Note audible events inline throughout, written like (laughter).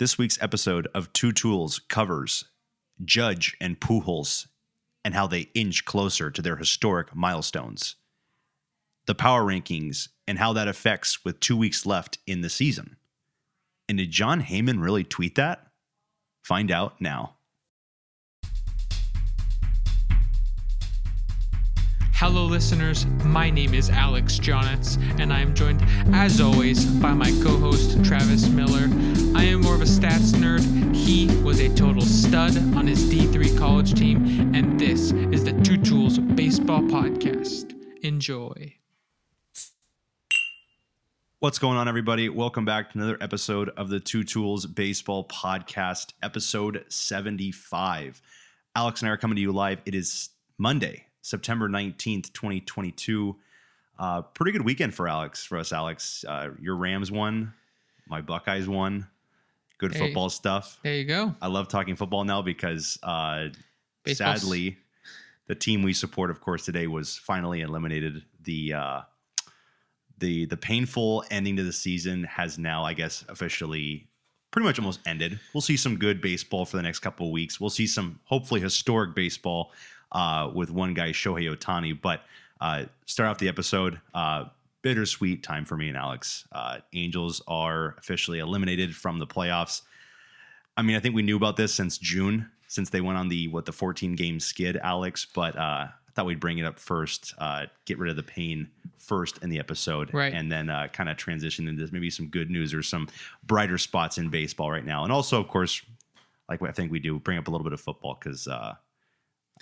This week's episode of Two Tools covers Judge and Pujols and how they inch closer to their historic milestones, the power rankings and how that affects with two weeks left in the season. And did Jon Heyman really tweet that? Find out now. Hello, listeners. My name is Alex Jonitz, and I am joined, as always, by my co host, Travis Miller. I am more of a stats nerd. He was a total stud on his D3 college team, and this is the Two Tools Baseball Podcast. Enjoy. What's going on, everybody? Welcome back to another episode of the Two Tools Baseball Podcast, episode 75. Alex and I are coming to you live. It is Monday, September 19th, 2022. Uh, pretty good weekend for Alex, for us, Alex. Uh, your Rams won, my Buckeyes won. Good football stuff. There you go. I love talking football now because uh, sadly, the team we support, of course, today was finally eliminated. The uh, the the painful ending to the season has now, I guess, officially pretty much almost ended. We'll see some good baseball for the next couple of weeks. We'll see some hopefully historic baseball uh, with one guy, Shohei Ohtani. But uh, start off the episode. Uh, bittersweet time for me and Alex. Uh, Angels are officially eliminated from the playoffs. I mean, I think we knew about this since June, since they went on the what the 14 game skid, Alex. But uh, I thought we'd bring it up first, uh, get rid of the pain first in the episode, Right. and then uh, kind of transition into maybe some good news or some brighter spots in baseball right now, and also, of course, like I think we do, bring up a little bit of football because uh,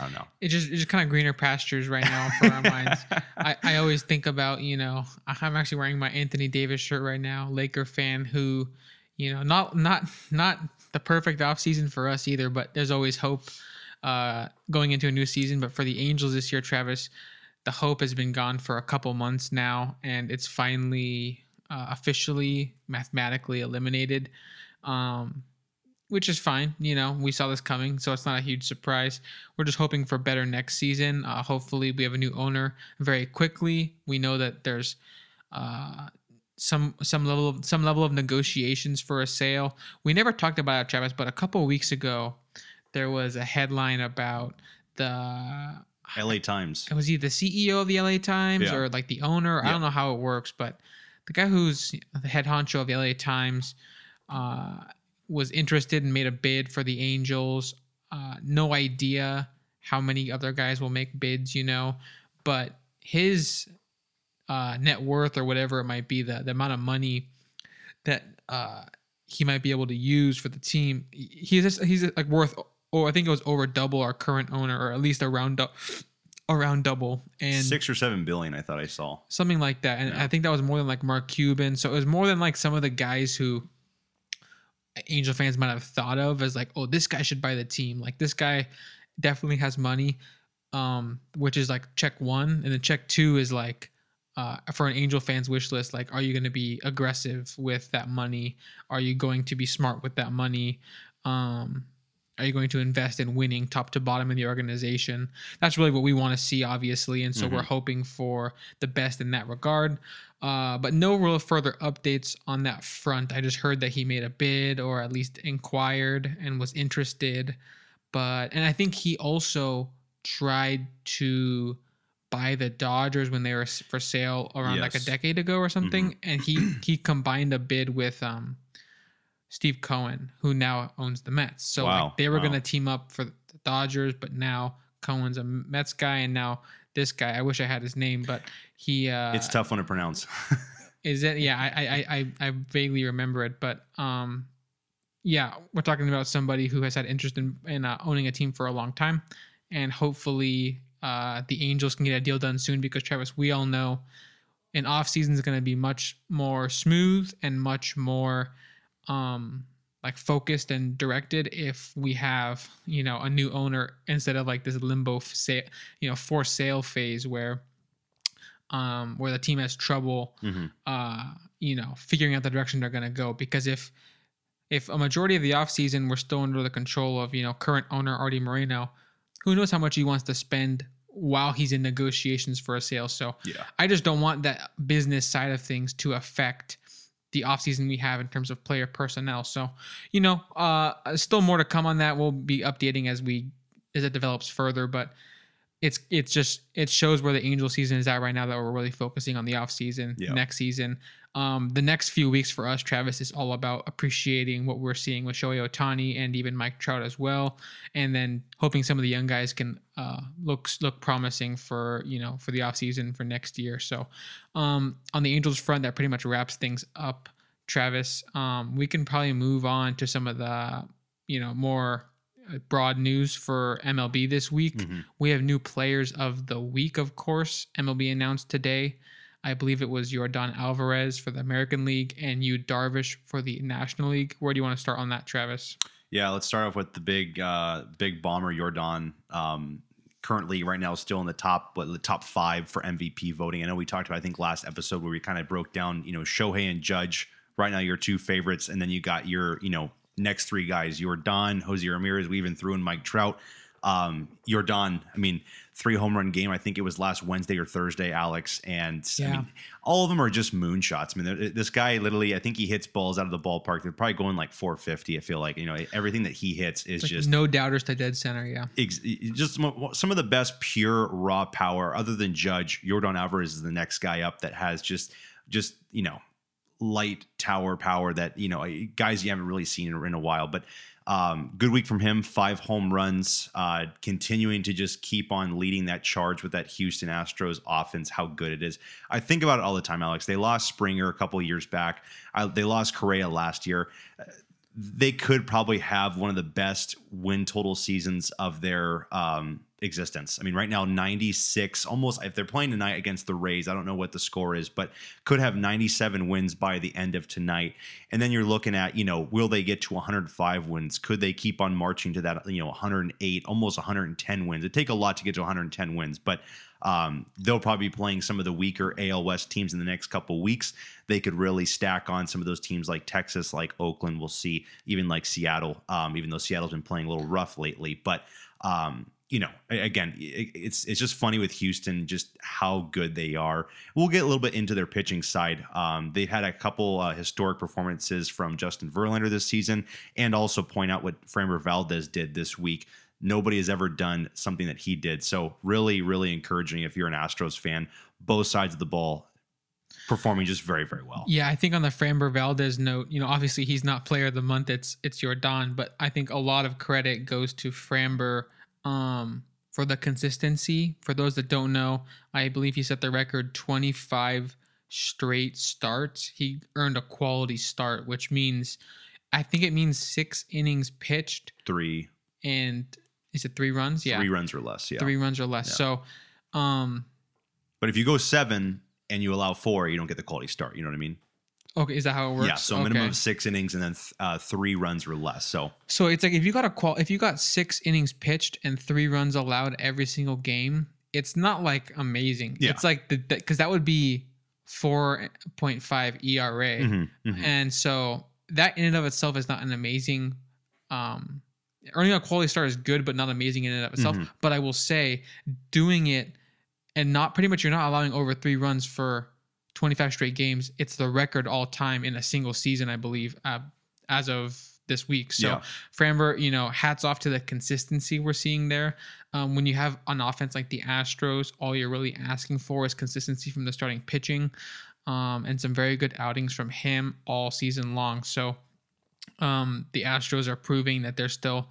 I don't know. It just it's just kind of greener pastures right now for our minds. (laughs) I, I always think about, you know, I'm actually wearing my Anthony Davis shirt right now, Laker fan who, you know, not not not the perfect offseason for us either, but there's always hope uh, going into a new season. But for the Angels this year, Travis, the hope has been gone for a couple months now, and it's finally uh, officially mathematically eliminated. Um, which is fine. You know, we saw this coming, so it's not a huge surprise. We're just hoping for better next season. Uh, hopefully, we have a new owner very quickly. We know that there's uh, some some level of some level of negotiations for a sale. We never talked about it, Travis, but a couple of weeks ago, there was a headline about the L.A. Times. was he the CEO of the LA Times Yeah. or like the owner? I don't know how it works, but the guy who's the head honcho of the LA Times uh, was interested and made a bid for the Angels. Uh, no idea how many other guys will make bids, you know, but his uh, net worth or whatever it might be, the, the amount of money that uh, he might be able to use for the team, he's just, he's like worth, or I think it was over double our current owner, or at least around dou- around double, and Six or seven billion, I thought I saw. something like that. And Yeah. I think that was more than like Mark Cuban. So it was more than like some of the guys who Angel fans might have thought of as like, oh, this guy should buy the team. Like this guy definitely has money, um, which is like check one, and then check two is like. Uh, for an Angel fans wish list, like, are you going to be aggressive with that money? Are you going to be smart with that money? Um, are you going to invest in winning top to bottom in the organization? That's really what we want to see, obviously. And so we're hoping for the best in that regard. Uh, but no real further updates on that front. I just heard that he made a bid or at least inquired and was interested. But, and I think he also tried to buy the Dodgers when they were for sale around like a decade ago or something. And he, (clears throat) he combined a bid with, um, Steve Cohen, who now owns the Mets. So Wow, like they were wow. gonna team up for the Dodgers, but now Cohen's a Mets guy, and now this guy. I wish I had his name, but he uh, it's tough one to pronounce. (laughs) is it? Yeah, I, I I I vaguely remember it, but um, yeah, we're talking about somebody who has had interest in in uh, owning a team for a long time, and hopefully uh, the Angels can get a deal done soon because Travis, we all know an off season is going to be much more smooth and much more um like focused and directed if we have you know a new owner instead of like this limbo f- sa- you know for sale phase where um where the team has trouble Mhm. uh you know figuring out the direction they're going to go because if if a majority of the offseason we're still under the control of you know current owner Artie Moreno who knows how much he wants to spend while he's in negotiations for a sale so Yeah. I just don't want that business side of things to affect the offseason we have in terms of player personnel. So, you know, uh, still more to come on that. We'll be updating as we as it develops further, but it's it's just it shows where the Angel season is at right now that we're really focusing on the offseason Yeah. next season. Um, the next few weeks for us, Travis, is all about appreciating what we're seeing with Shohei Ohtani and even Mike Trout as well, and then hoping some of the young guys can uh, look look promising for you know for the offseason for next year. So um, on the Angels front, that pretty much wraps things up. Travis, um, we can probably move on to some of the you know more uh, broad news for MLB this week. Mhm. We have new players of the week, of course. MLB announced today. I believe it was Yordan Alvarez for the American League and Yu Darvish for the National League. Where do you want to start on that, Travis? Yeah, let's start off with the big uh big bomber Yordan. Um currently right now still in the top what the top five for MVP voting. I know we talked about I think last episode where we kind of broke down, you know, Shohei and Judge. Right now your two favorites, and then you got your, you know, next three guys, Yordan, Jose Ramirez, we even threw in Mike Trout. Um, Yordan, I mean, three home run game. I think it was last Wednesday or Thursday, Alex. And I mean, all of them are just moonshots. I mean, this guy literally, I think he hits balls out of the ballpark. They're probably going like 450. I feel like you know everything that he hits is Like just no doubters to dead center. Yeah. ex- just some of the best pure raw power. Other than Judge, Yordan Alvarez is the next guy up that has just just you know light tower power that you know guys you haven't really seen in a while. But um, good week from him. Five home runs, uh, continuing to just keep on leading that charge with that Houston Astros offense. How good it is. I think about it all the time, Alex. They lost Springer a couple years back. I, they lost Correa last year they could probably have one of the best win total seasons of their um, existence. I mean, right now, 96, almost, if they're playing tonight against the Rays, I don't know what the score is, but could have 97 wins by the end of tonight. And then you're looking at, you know, will they get to 105 wins? Could they keep on marching to that, you know, 108, almost 110 wins? It'd take a lot to get to 110 wins, but um, they'll probably be playing some of the weaker AL West teams in the next couple weeks. They could really stack on some of those teams like Texas, like Oakland. We'll see, even like Seattle. Um, even though Seattle's been playing a little rough lately, but um, you know, again, it's it's just funny with Houston, just how good they are. We'll get a little bit into their pitching side. Um, they've had a couple uh, historic performances from Justin Verlander this season, and also point out what Framber Valdez did this week. Nobody has ever done something that he did. So really, really encouraging if you're an Astros fan. Both sides of the ball performing just very, very well. Yeah, I think on the Framber Valdez note, you know, obviously he's not player of the month. It's it's Yordan, but I think a lot of credit goes to Framber um, for the consistency. For those that don't know, I believe he set the record 25 straight starts. He earned a quality start, which means I think it means six innings pitched Three, and is it three runs? Yeah, three runs or less. Yeah. three runs or less. Yeah. So, um, But if you go seven and you allow four, you don't get the quality start. You know what I mean? Okay, is that how it works? Yeah. So minimum of six innings and then th- uh, three runs or less. So So it's like if you got a qual if you got six innings pitched and three runs allowed every single game, it's not like amazing. Yeah. It's like the because that would be four point five ERA, mhm, mhm. and so that in and of itself is not an amazing. Um, earning a quality start is good, but not amazing in and of itself. Mhm. But I will say, doing it and not pretty much you're not allowing over three runs for 25 straight games. It's the record all time in a single season, I believe, uh, as of this week. So Yeah. Framber, you know, hats off to the consistency we're seeing there. Um, when you have an offense like the Astros, all you're really asking for is consistency from the starting pitching, um, and some very good outings from him all season long. So um, the Astros are proving that they're still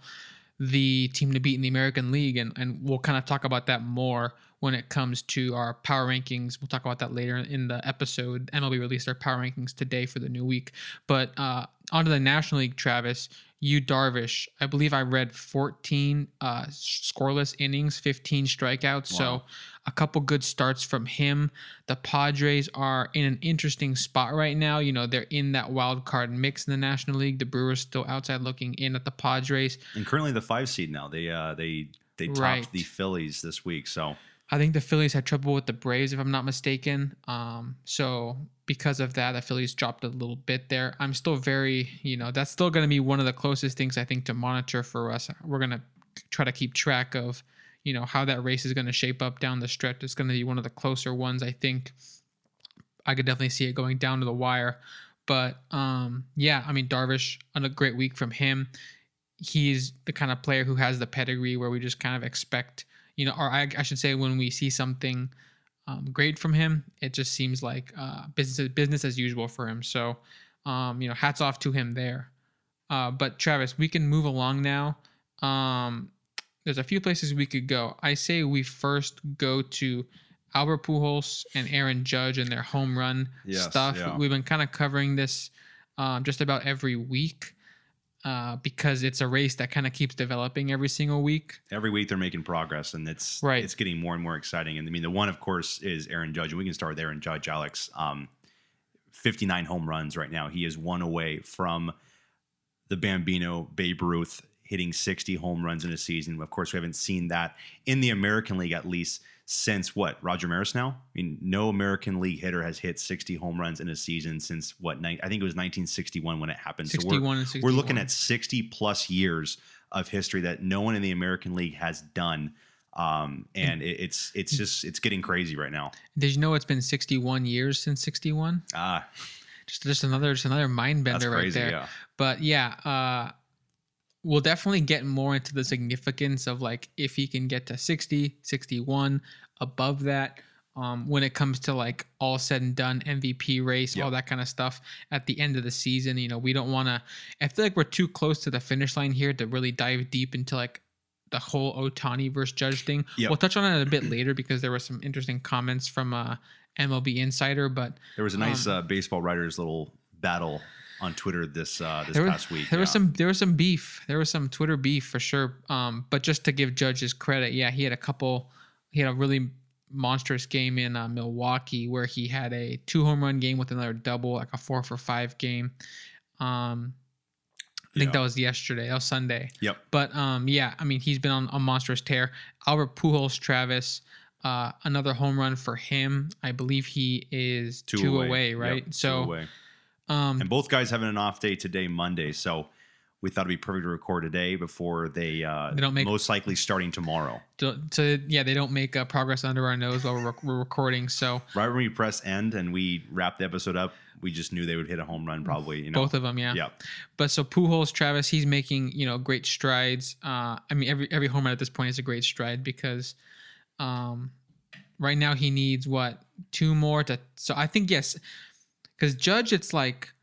the team to beat in the American League, and and we'll kind of talk about that more when it comes to our power rankings. We'll talk about that later in the episode. MLB released their power rankings today for the new week. But uh, onto the National League, Travis. Yu Darvish, I believe I read 14 uh, scoreless innings, 15 strikeouts. So a couple good starts from him. The Padres are in an interesting spot right now. You know, they're in that wild card mix in the National League. The Brewers still outside looking in at the Padres. and currently the five seed now. They uh they they topped Right. the Phillies this week. So I think the Phillies had trouble with the Braves, if I'm not mistaken. Um, so because of that, the Phillies dropped a little bit there. I'm still very, you know, that's still going to be one of the closest things I think to monitor for us. We're going to try to keep track of, you know, how that race is going to shape up down the stretch. It's going to be one of the closer ones, I think. I could definitely see it going down to the wire. But um, yeah, I mean Darvish a great week from him. He's the kind of player who has the pedigree where we just kind of expect, you know, or I, I should say when we see something um, great from him, it just seems like uh, business business as usual for him. So, um, you know, hats off to him there. Uh, but Travis, we can move along now. Um, there's a few places we could go. I say we first go to Albert Pujols and Aaron Judge and their home run Yes, stuff. yeah. We've been kind of covering this um, just about every week uh, because it's a race that kind of keeps developing every single week. Every week they're making progress, and it's Right. it's getting more and more exciting. And I mean, the one, of course, is Aaron Judge, and we can start with Aaron Judge. Alex, um, 59 home runs right now. He is one away from the Bambino Babe Ruth hitting 60 home runs in a season. Of course, we haven't seen that in the American League at least since what Roger Maris now. I mean, no American League hitter has hit 60 home runs in a season since what? ni- I think it was 1961 when it happened. So we're- 61 and 61. we're looking at 60 plus years of history that no one in the American League has done. Um, and it, it's it's just it's getting crazy right now. Did you know it's been 61 years since 61? Ah, Just just another just another mind bender right there. Yeah, But yeah, uh, we'll definitely get more into the significance of like if he can get to 60, 61, above that. Um, when it comes to like all said and done MVP race, Yep. all that kind of stuff at the end of the season, you know, we don't want to. I feel like we're too close to the finish line here to really dive deep into like the whole Ohtani versus Judge thing. Yep. We'll touch on it a bit later because there were some interesting comments from uh, MLB Insider, but there was a nice Um, uh, baseball writers little battle on Twitter this uh, this there was, past week. There was some there was some beef. There was some Twitter beef for sure. Um, but just to give Judges credit, yeah, he had a couple. He had a really monstrous game in uh, Milwaukee where he had a two home run game with another double, like a four for five game. Um, I think Yeah. that was yesterday. That was Sunday. Yep. But um, yeah, I mean, he's been on a monstrous tear. Albert Pujols, Travis, uh, another home run for him. I believe he is two, away, Yep, right? two so, away. Um, and both guys having an off day today, Monday. So we thought it'd be perfect to record today before they uh, They don't make- most likely starting tomorrow. to, to yeah, they don't make uh, progress under our nose while we're, we're recording. So Right when we press end and we wrap the episode up, we just knew they would hit a home run probably. You know, both of them, yeah. yeah. But so Pujols, Travis, he's making you know great strides. Uh, I mean, every every home run at this point is a great stride because, um, right now he needs what two more to. So I think yes, because Judge, it's like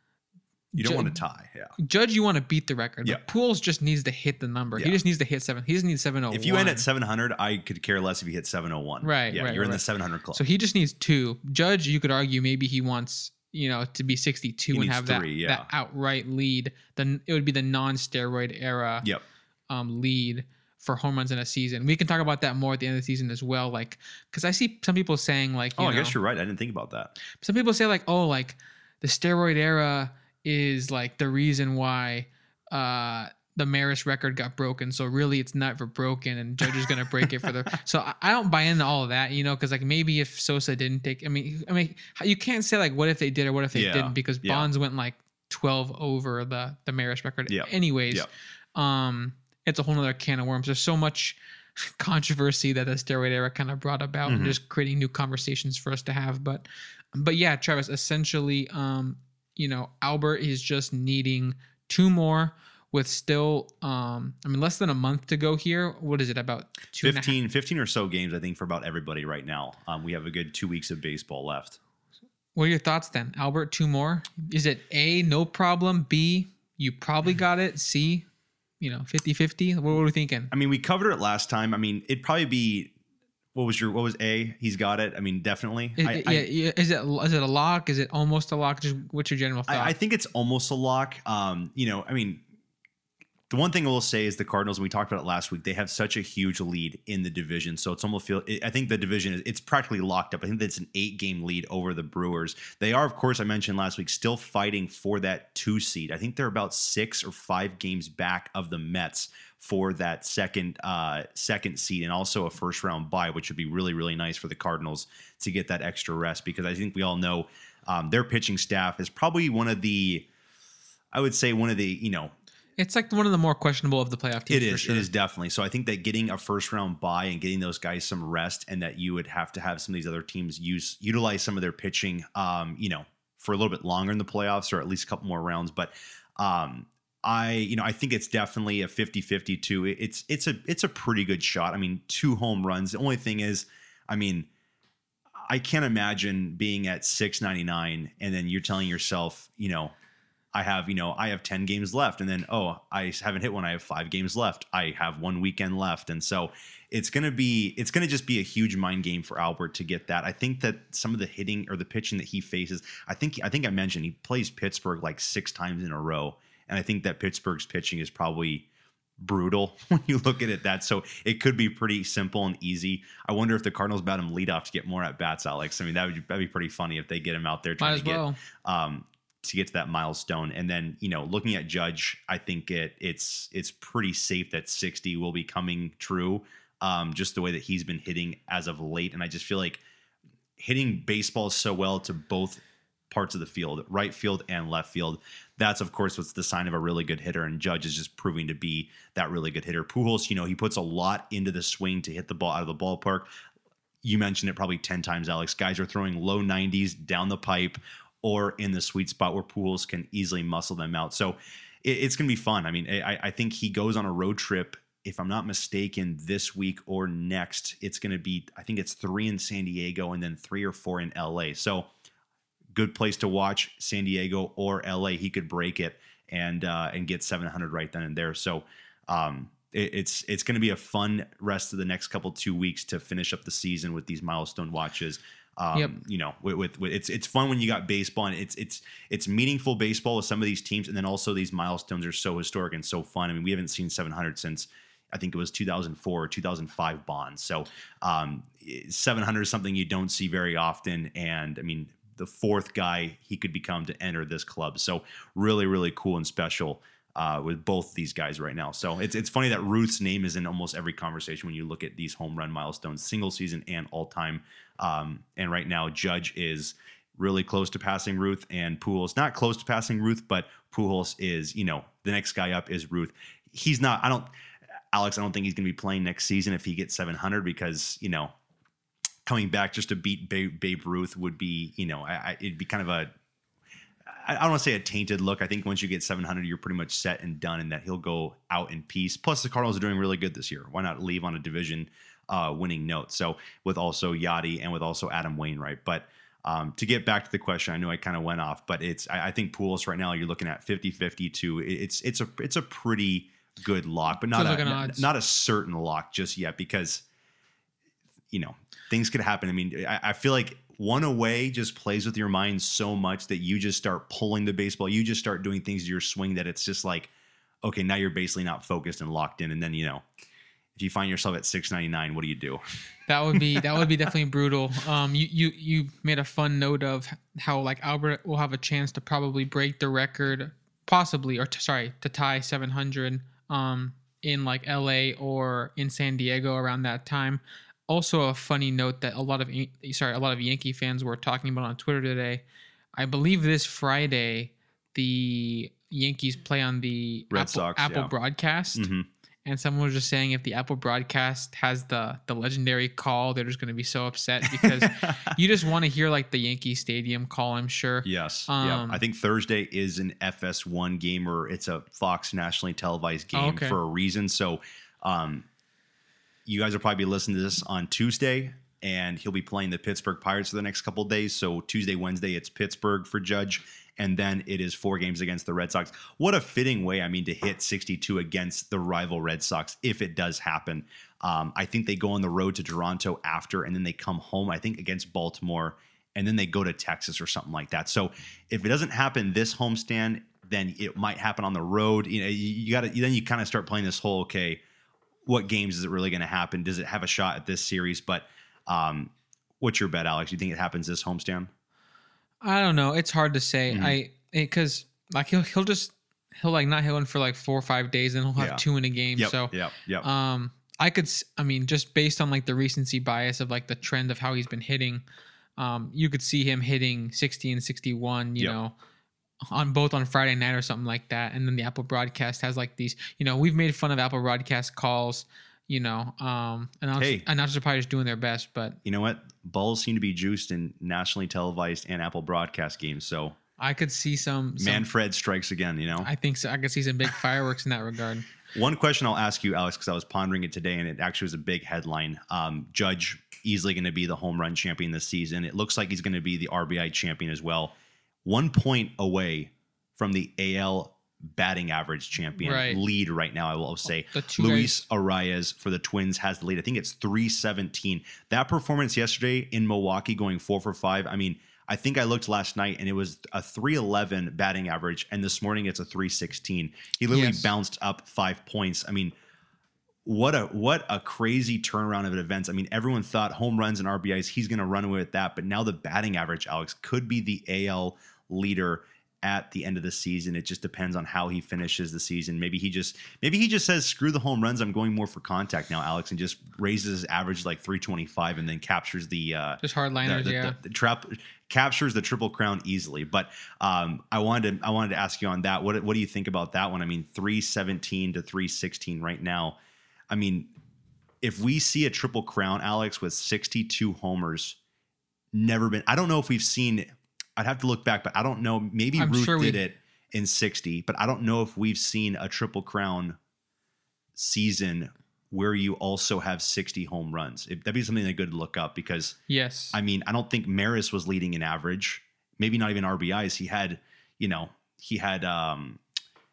You don't Ju- want to tie. Yeah. Judge, you want to beat the record. Yeah. But Pujols just needs to hit the number. He just needs to hit seven. He just needs seven oh. If you end at 700, I could care less if you hit 701. Right, Yeah, right, you're in the 700 club. So he just needs two. Judge, you could argue maybe he wants you know to be 62 He and have three, that yeah. that outright lead. Then it would be the non-steroid era yep. um, lead for home runs in a season. We can talk about that more at the end of the season as well. Like because I see some people saying like Oh, you I guess you're right. I didn't think about that. some people say like oh like the steroid era is like the reason why uh the Maris record got broken. So really it's never broken and Judge is gonna break it for the (laughs) so I, don't buy into all of that, you know, because like maybe if Sosa didn't take I mean I mean you can't say like what if they did or what if they Yeah, didn't because yeah. Bonds went like 12 over the the Maris record Yeah, anyways. yeah. Um it's a whole other can of worms. There's so much (laughs) controversy that the steroid era kind of brought about and Mhm. just creating new conversations for us to have. But but yeah, Travis, essentially, um, you know, Albert is just needing two more with still um I mean less than a month to go here. What is it about two and a half- 15, 15 or so games, I think, for about everybody right now. Um, we have a good two weeks of baseball left. What are your thoughts then? Albert, two more? Is it A, no problem, B, you probably (laughs) got it, C, you know, 50-50? What were we thinking? I mean, we covered it last time. I mean, it'd probably be what was your what was A? He's got it. I mean, definitely. Is, I, yeah, I, yeah, is it is it a lock? Is it almost a lock? Just what's your general thought? I, I think it's almost a lock. Um, you know, I mean, the one thing I will say is the Cardinals. and We talked about it last week. They have such a huge lead in the division, so it's almost feel. I think the division is it's practically locked up. I think that's an eight game lead over the Brewers. They are, of course, I mentioned last week, still fighting for that two seed. I think they're about six or five games back of the Mets for that second uh second seed and also a first round bye which would be really really nice for the Cardinals to get that extra rest because I think we all know um, their pitching staff is probably one of the I would say one of the you know it's like one of the more questionable of the playoff teams. it is sure. it is definitely so I think that getting a first round buy and getting those guys some rest and that you would have to have some of these other teams use utilize some of their pitching um you know for a little bit longer in the playoffs or at least a couple more rounds. But um, I, you know, I think it's definitely a 50-50 too. It's it's a it's a pretty good shot. I mean, two home runs. The only thing is, I mean, I can't imagine being at 699 and then you're telling yourself, you know, I have, you know, I have 10 games left. And then, oh, I haven't hit one. I have five games left. I have one weekend left. And so it's going to be, it's going to just be a huge mind game for Albert to get that. I think that some of the hitting or the pitching that he faces, I think, I think I mentioned he plays Pittsburgh like six times in a row. And I think that Pittsburgh's pitching is probably brutal (laughs) when you look at it that so it could be pretty simple and easy i wonder if the cardinals bat him lead off to get more at bats alex i mean that would that'd be pretty funny if they get him out there trying to get um to get to that milestone and then you know looking at judge i think it it's it's pretty safe that 60 will be coming true um just the way that he's been hitting as of late and i just feel like hitting baseball so well to both parts of the field, right field and left field. That's of course what's the sign of a really good hitter, and Judge is just proving to be that really good hitter. Pujols, you know, he puts a lot into the swing to hit the ball out of the ballpark. You mentioned it probably ten times, Alex. Guys are throwing low 90s down the pipe or in the sweet spot where Pujols can easily muscle them out. So it, it's going to be fun. I mean, I, I think he goes on a road trip if I'm not mistaken, this week or next, it's going to be, I think it's three in San Diego and then three or four in LA. So, good place to watch San Diego or LA. He could break it and uh, and get 700 right then and there. So, um, it, it's it's going to be a fun rest of the next couple two weeks to finish up the season with these milestone watches. Um, Yep. You know, with, with, with it's it's fun when you got baseball and it's it's it's meaningful baseball with some of these teams, and then also these milestones are so historic and so fun. I mean, we haven't seen 700 since I think it was 2004 or 2005 Bonds. So um, 700 is something you don't see very often, and I mean the fourth guy he could become to enter this club. So really, really cool and special. Uh, with both these guys right now, so it's it's funny that Ruth's name is in almost every conversation when you look at these home run milestones, single season and all time. Um, and right now, Judge is really close to passing Ruth, and Pujols not close to passing Ruth, but Pujols is you know the next guy up is Ruth. He's not. I don't. Alex, I don't think he's going to be playing next season if he gets 700 because you know coming back just to beat Babe, Ruth would be you know I, it'd be kind of a I don't want to say a tainted look. I think once you get 700, you're pretty much set and done, and that he'll go out in peace. Plus, the Cardinals are doing really good this year. Why not leave on a division uh, winning note? So, with also Yadi and with also Adam Wainwright. But um, to get back to the question, I know I kind of went off, but it's I, I think Pujols right now you're looking at 50-50 to it's it's a it's a pretty good lock, but not a, not, not a certain lock just yet because you know things could happen. I mean, I, I feel like one away just plays with your mind so much that you just start pulling the baseball. You just start doing things to your swing that it's just like, okay, now you're basically not focused and locked in. And then you know, if you find yourself at 699, what do you do? That would be that would be (laughs) definitely brutal. Um, you you you made a fun note of how like Albert will have a chance to probably break the record, possibly or t- sorry to tie 700 um in like L.A. or in San Diego around that time. Also, a funny note that a lot of sorry a lot of Yankee fans were talking about on Twitter today. I believe this Friday the Yankees play on the Red Apple, Sox, Apple yeah. broadcast Mhm. and someone was just saying if the Apple broadcast has the the legendary call, they're just going to be so upset because (laughs) you just want to hear like the Yankee Stadium call. I'm sure. Yes. yeah. Um, I think Thursday is an FS1 game or it's a Fox nationally televised game Oh, okay. for a reason. So, um, you guys will probably be listening to this on Tuesday, and he'll be playing the Pittsburgh Pirates for the next couple days. So Tuesday, Wednesday, it's Pittsburgh for Judge, and then it is four games against the Red Sox. What a fitting way, I mean, to hit 62 against the rival Red Sox if it does happen. Um, I think they go on the road to Toronto after, and then they come home. I think against Baltimore, and then they go to Texas or something like that. So if it doesn't happen this homestand, then it might happen on the road. You know, you, you got to then you kind of start playing this whole okay what games is it really going to happen? Does it have a shot at this series? But um, what's your bet, Alex? Do you think it happens this homestand? I don't know. It's hard to say. Mhm. I because like he'll he'll just he'll like not hit one for like four or five days, and he'll have Yeah. two in a game. Yep. So yeah, yeah. um, I could. s- I mean, just based on like the recency bias of like the trend of how he's been hitting, um, you could see him hitting 60 and 61. You Yep. know, on both on Friday night or something like that. And then the Apple broadcast has like these. You know, we've made fun of Apple broadcast calls. you know, um, announcers, Hey. are probably just doing their best, but You know what? Balls seem to be juiced in nationally televised and Apple broadcast games. So I could see some. some Manfred strikes again. You know. I think so. I could see some big fireworks in that regard. (laughs) One question I'll ask you, Alex, because I was pondering it today, and it actually was a big headline. Um, Judge easily going to be the home run champion this season. It looks like he's going to be the RBI champion as well. One point away from the AL batting average champion Right. lead right now. I will say Luis Arraez for the Twins has the lead. I think it's 317. That performance yesterday in Milwaukee going four for five. I mean, I think I looked last night and it was a 311 batting average, and this morning it's a 316. He literally Yes. bounced up five points. I mean, what a what a crazy turnaround of events. I mean, everyone thought home runs and RBIs, he's gonna run away with that. But now the batting average, Alex, could be the AL leader at the end of the season. It just depends on how he finishes the season. Maybe he just maybe he just says, screw the home runs. I'm going more for contact now, Alex, and just raises his average like 325 and then captures the uh Just hardliners, the, the- yeah. the- the trap captures the triple crown easily. But um, I wanted to I wanted to ask you on that. What what do you think about that one? I mean, three seventeen to three sixteen right now. I mean, if we see a triple crown, Alex, with sixty two homers, never been. I don't know if we've seen. I'd have to look back, but I don't know. Maybe I'm Ruth sure we- did it in sixty, but I don't know if we've seen a triple crown season where you also have 60 home runs. It, that'd be something that good to look up because Yes. I mean, I don't think Maris was leading in average, maybe not even RBIs. He had, you know, he had um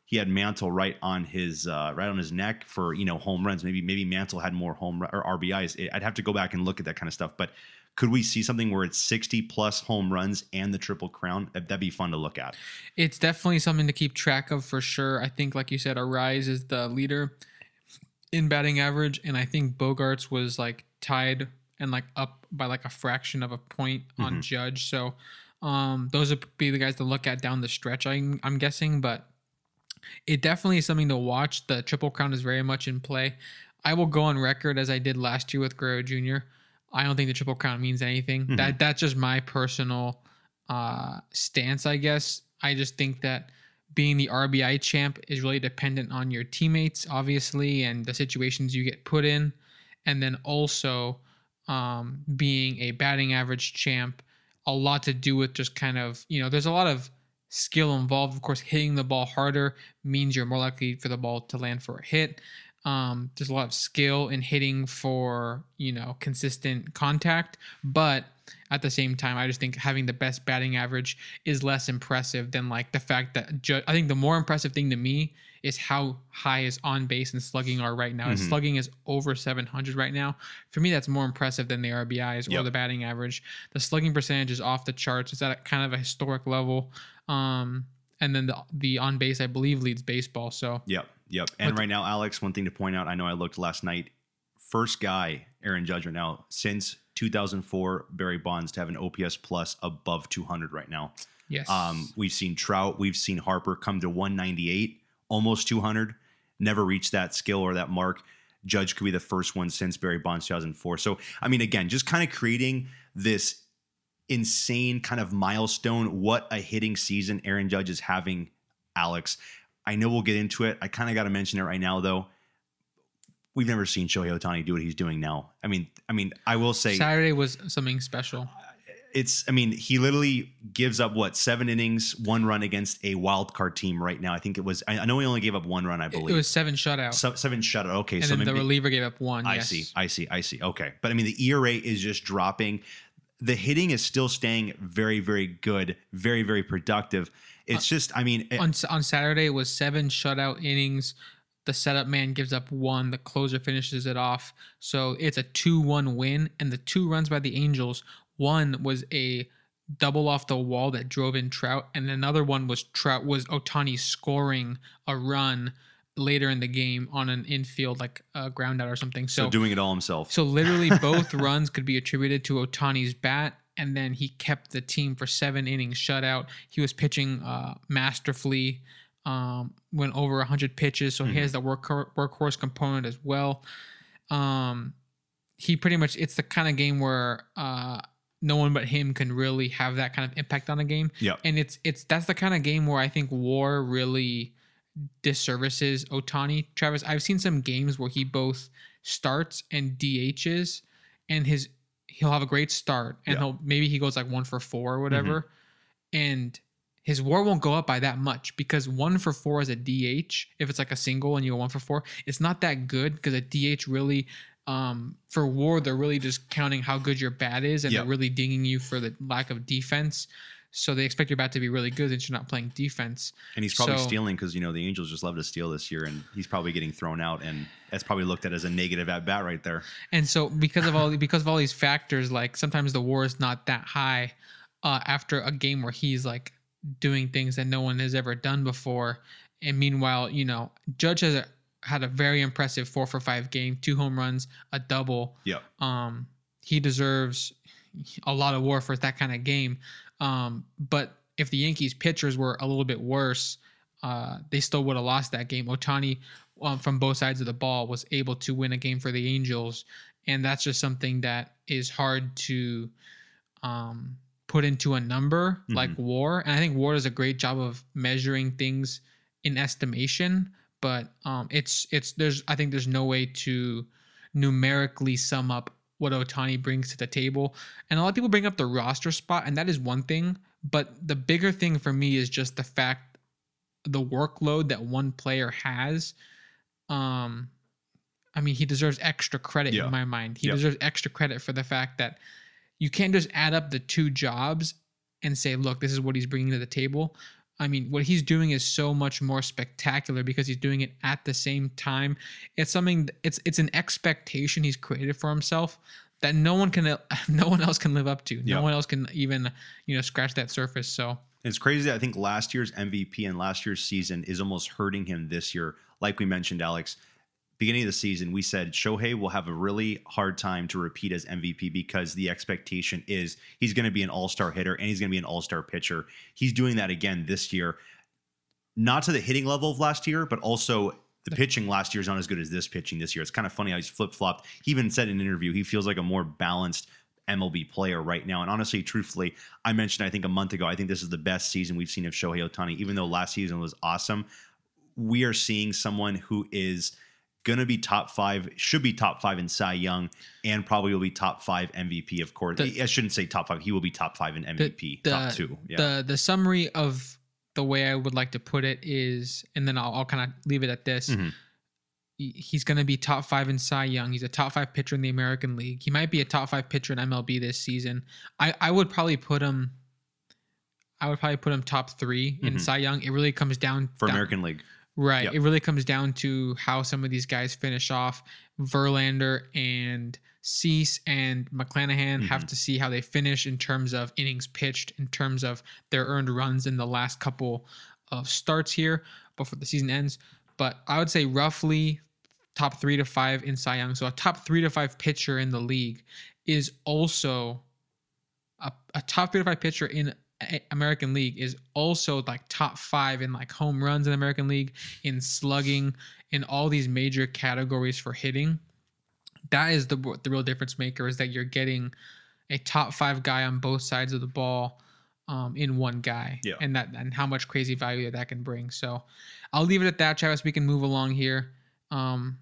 he had Mantle right on his uh right on his neck for, you know, home runs. Maybe maybe Mantle had more home run, or RBIs. I'd have to go back and look at that kind of stuff, but could we see something where it's 60 plus home runs and the triple crown? That- That'd be fun to look at. It's definitely something to keep track of for sure. I think, like you said, Arraez is the leader in batting average, and I think Bogaerts was like tied and like up by like a fraction of a point on Mhm. Judge. So um, those would be the guys to look at down the stretch. I'm I'm guessing, but it definitely is something to watch. The triple crown is very much in play. I will go on record as I did last year with Guerrero Jr. I don't think the triple crown means anything. Mhm. That that's just my personal uh, stance, I guess. I just think that being the RBI champ is really dependent on your teammates, obviously, and the situations you get put in, and then also um, being a batting average champ, a lot to do with just kind of you know, there's a lot of skill involved. Of course, hitting the ball harder means you're more likely for the ball to land for a hit. Um, there's a lot of skill in hitting for you know consistent contact, but at the same time, I just think having the best batting average is less impressive than like the fact that ju- I think the more impressive thing to me is how high his on base and slugging are right now. His Mhm. slugging is over 700 right now. For me, that's more impressive than the RBIs or the batting average. The slugging percentage is off the charts. It's at a, kind of a historic level. Um, and then the the on base, I believe, leads baseball. So Yep, yep. And But- right now, Alex, one thing to point out, I know I looked last night. First guy, Aaron Judge, right now since 2004, Barry Bonds to have an OPS plus above 200 right now. yes, Um, we've seen Trout, we've seen Harper come to 198, almost 200, never reached that skill or that mark. Judge could be the first one since Barry Bonds 2004. So, I mean, again, just kind of creating this insane kind of milestone. What a hitting season Aaron Judge is having, Alex. I know we'll get into it. I kind of got to mention it right now, though. We've never seen Shohei Ohtani do what he's doing now. I mean, I mean, I will say Saturday was something special. it's I mean, he literally gives up what seven innings, one run against a wild card team right now. I think it was I know he only gave up one run, I believe. it was seven shutouts, Se- seven shutout. Okay, and so then the reliever gave up one. I yes. see, I see, I see. Okay. But I mean the ERA is just dropping. The hitting is still staying very, very good, very, very productive. It's uh, just, I mean, it- on on Saturday it was seven shutout innings. The setup man gives up one. The closer finishes it off. So it's a two-one win, and the two runs by the Angels. One was a double off the wall that drove in Trout, and another one was Trout was Ohtani scoring a run later in the game on an infield like a ground out or something. so So doing it all himself. so literally (laughs) both runs could be attributed to Ohtani's bat, and then he kept the team for seven innings shutout. He was pitching uh, masterfully, um, went over 100 pitches, so he Mhm. has the work workhorse component as well. Um, he pretty much it's the kind of game where uh, no one but him can really have that kind of impact on a game, Yeah. and it's it's that's the kind of game where I think WAR really disservices Ohtani. Travis, I've seen some games where he both starts and DHs, and his he'll have a great start, and Yeah. he'll maybe he goes like one for four or whatever, and his WAR won't go up by that much because one for four as a DH, if it's like a single and you go one for four, it's not that good because a DH really, um, for WAR they're really just counting how good your bat is and Yep. they're really dinging you for the lack of defense. So they expect your bat to be really good since you're not playing defense. And he's probably So- stealing because you know the Angels just love to steal this year, and he's probably getting thrown out, and that's probably looked at as a negative at bat right there. And so because of all (laughs) because of all these factors, like sometimes the WAR is not that high uh, after a game where he's like doing things that no one has ever done before. And meanwhile, you know, Judge has a, had a very impressive four for five game, two home runs, a double. Yeah. Um, he deserves a lot of WAR for that kind of game. Um, but if the Yankees pitchers were a little bit worse, uh, they still would have lost that game. Ohtani, um, from both sides of the ball, was able to win a game for the Angels, and that's just something that is hard to um, put into a number like WAR. And I think WAR does a great job of measuring things in estimation, but um, it's it's there's I think there's no way to numerically sum up what Ohtani brings to the table. And a lot of people bring up the roster spot, and that is one thing. But the bigger thing for me is just the fact the workload that one player has. Um, I mean, he deserves extra credit Yeah. in my mind. He Yep. deserves extra credit for the fact that you can't just add up the two jobs and say, look, this is what he's bringing to the table. I mean, what he's doing is so much more spectacular because he's doing it at the same time. It's something. It's it's an expectation he's created for himself that no one can, (laughs) no one else can live up to. No Yeah. one else can even, you know, scratch that surface. So It's crazy. that I think last year's MVP and last year's season is almost hurting him this year. Like we mentioned, Alex, beginning of the season, we said Shohei will have a really hard time to repeat as MVP because the expectation is he's going to be an all star hitter and he's going to be an all star pitcher. He's doing that again this year, not to the hitting level of last year, but also. The pitching last year is not as good as this pitching this year. It's kind of funny how he's flip flopped. He even said in an interview he feels like a more balanced MLB player right now. And honestly, truthfully, I mentioned I think a month ago, I think this is the best season we've seen of Shohei Ohtani, even though last season was awesome. We are seeing someone who is going to be top five, should be top five in Cy Young, and probably will be top five MVP, of course. The- I shouldn't say top five. He will be top five in MVP, the, top two. Yeah. the the summary of the way I would like to put it is, and then I'll, I'll kind of leave it at this. Mhm. He's going to be top five in Cy Young. He's a top five pitcher in the American League. He might be a top five pitcher in MLB this season. I, I would probably put him. I would probably put him top 3 in Mhm. Cy Young. It really comes down For down- American League. Right. Yep. It really comes down to how some of these guys finish off. Verlander and Cease and McClanahan have Mhm. to see how they finish in terms of innings pitched, in terms of their earned runs in the last couple of starts here before the season ends. But I would say roughly top three to five in Cy Young. So a top three to five pitcher in the league is also a, a top three to five pitcher in American League is also like top five in like home runs in the American League, in slugging, in all these major categories for hitting. That is the the real difference maker is that you're getting a top five guy on both sides of the ball um, in one guy, Yeah. and that and how much crazy value that that can bring. So I'll leave it at that, Travis. We can move along here. Um,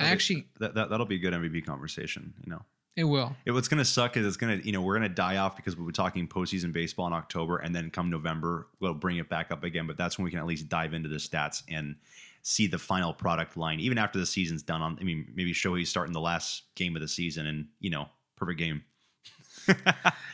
actually, That, that, that'll be a good MVP conversation, you know. It will. It, what's going to suck is it's going to, you know, we're going to die off because we were talking postseason baseball in October, and then come November, we'll bring it back up again. But that's when we can at least dive into the stats and see the final product line, even after the season's done. On, I mean, maybe Shohei's starting the last game of the season, and you know, perfect game. (laughs)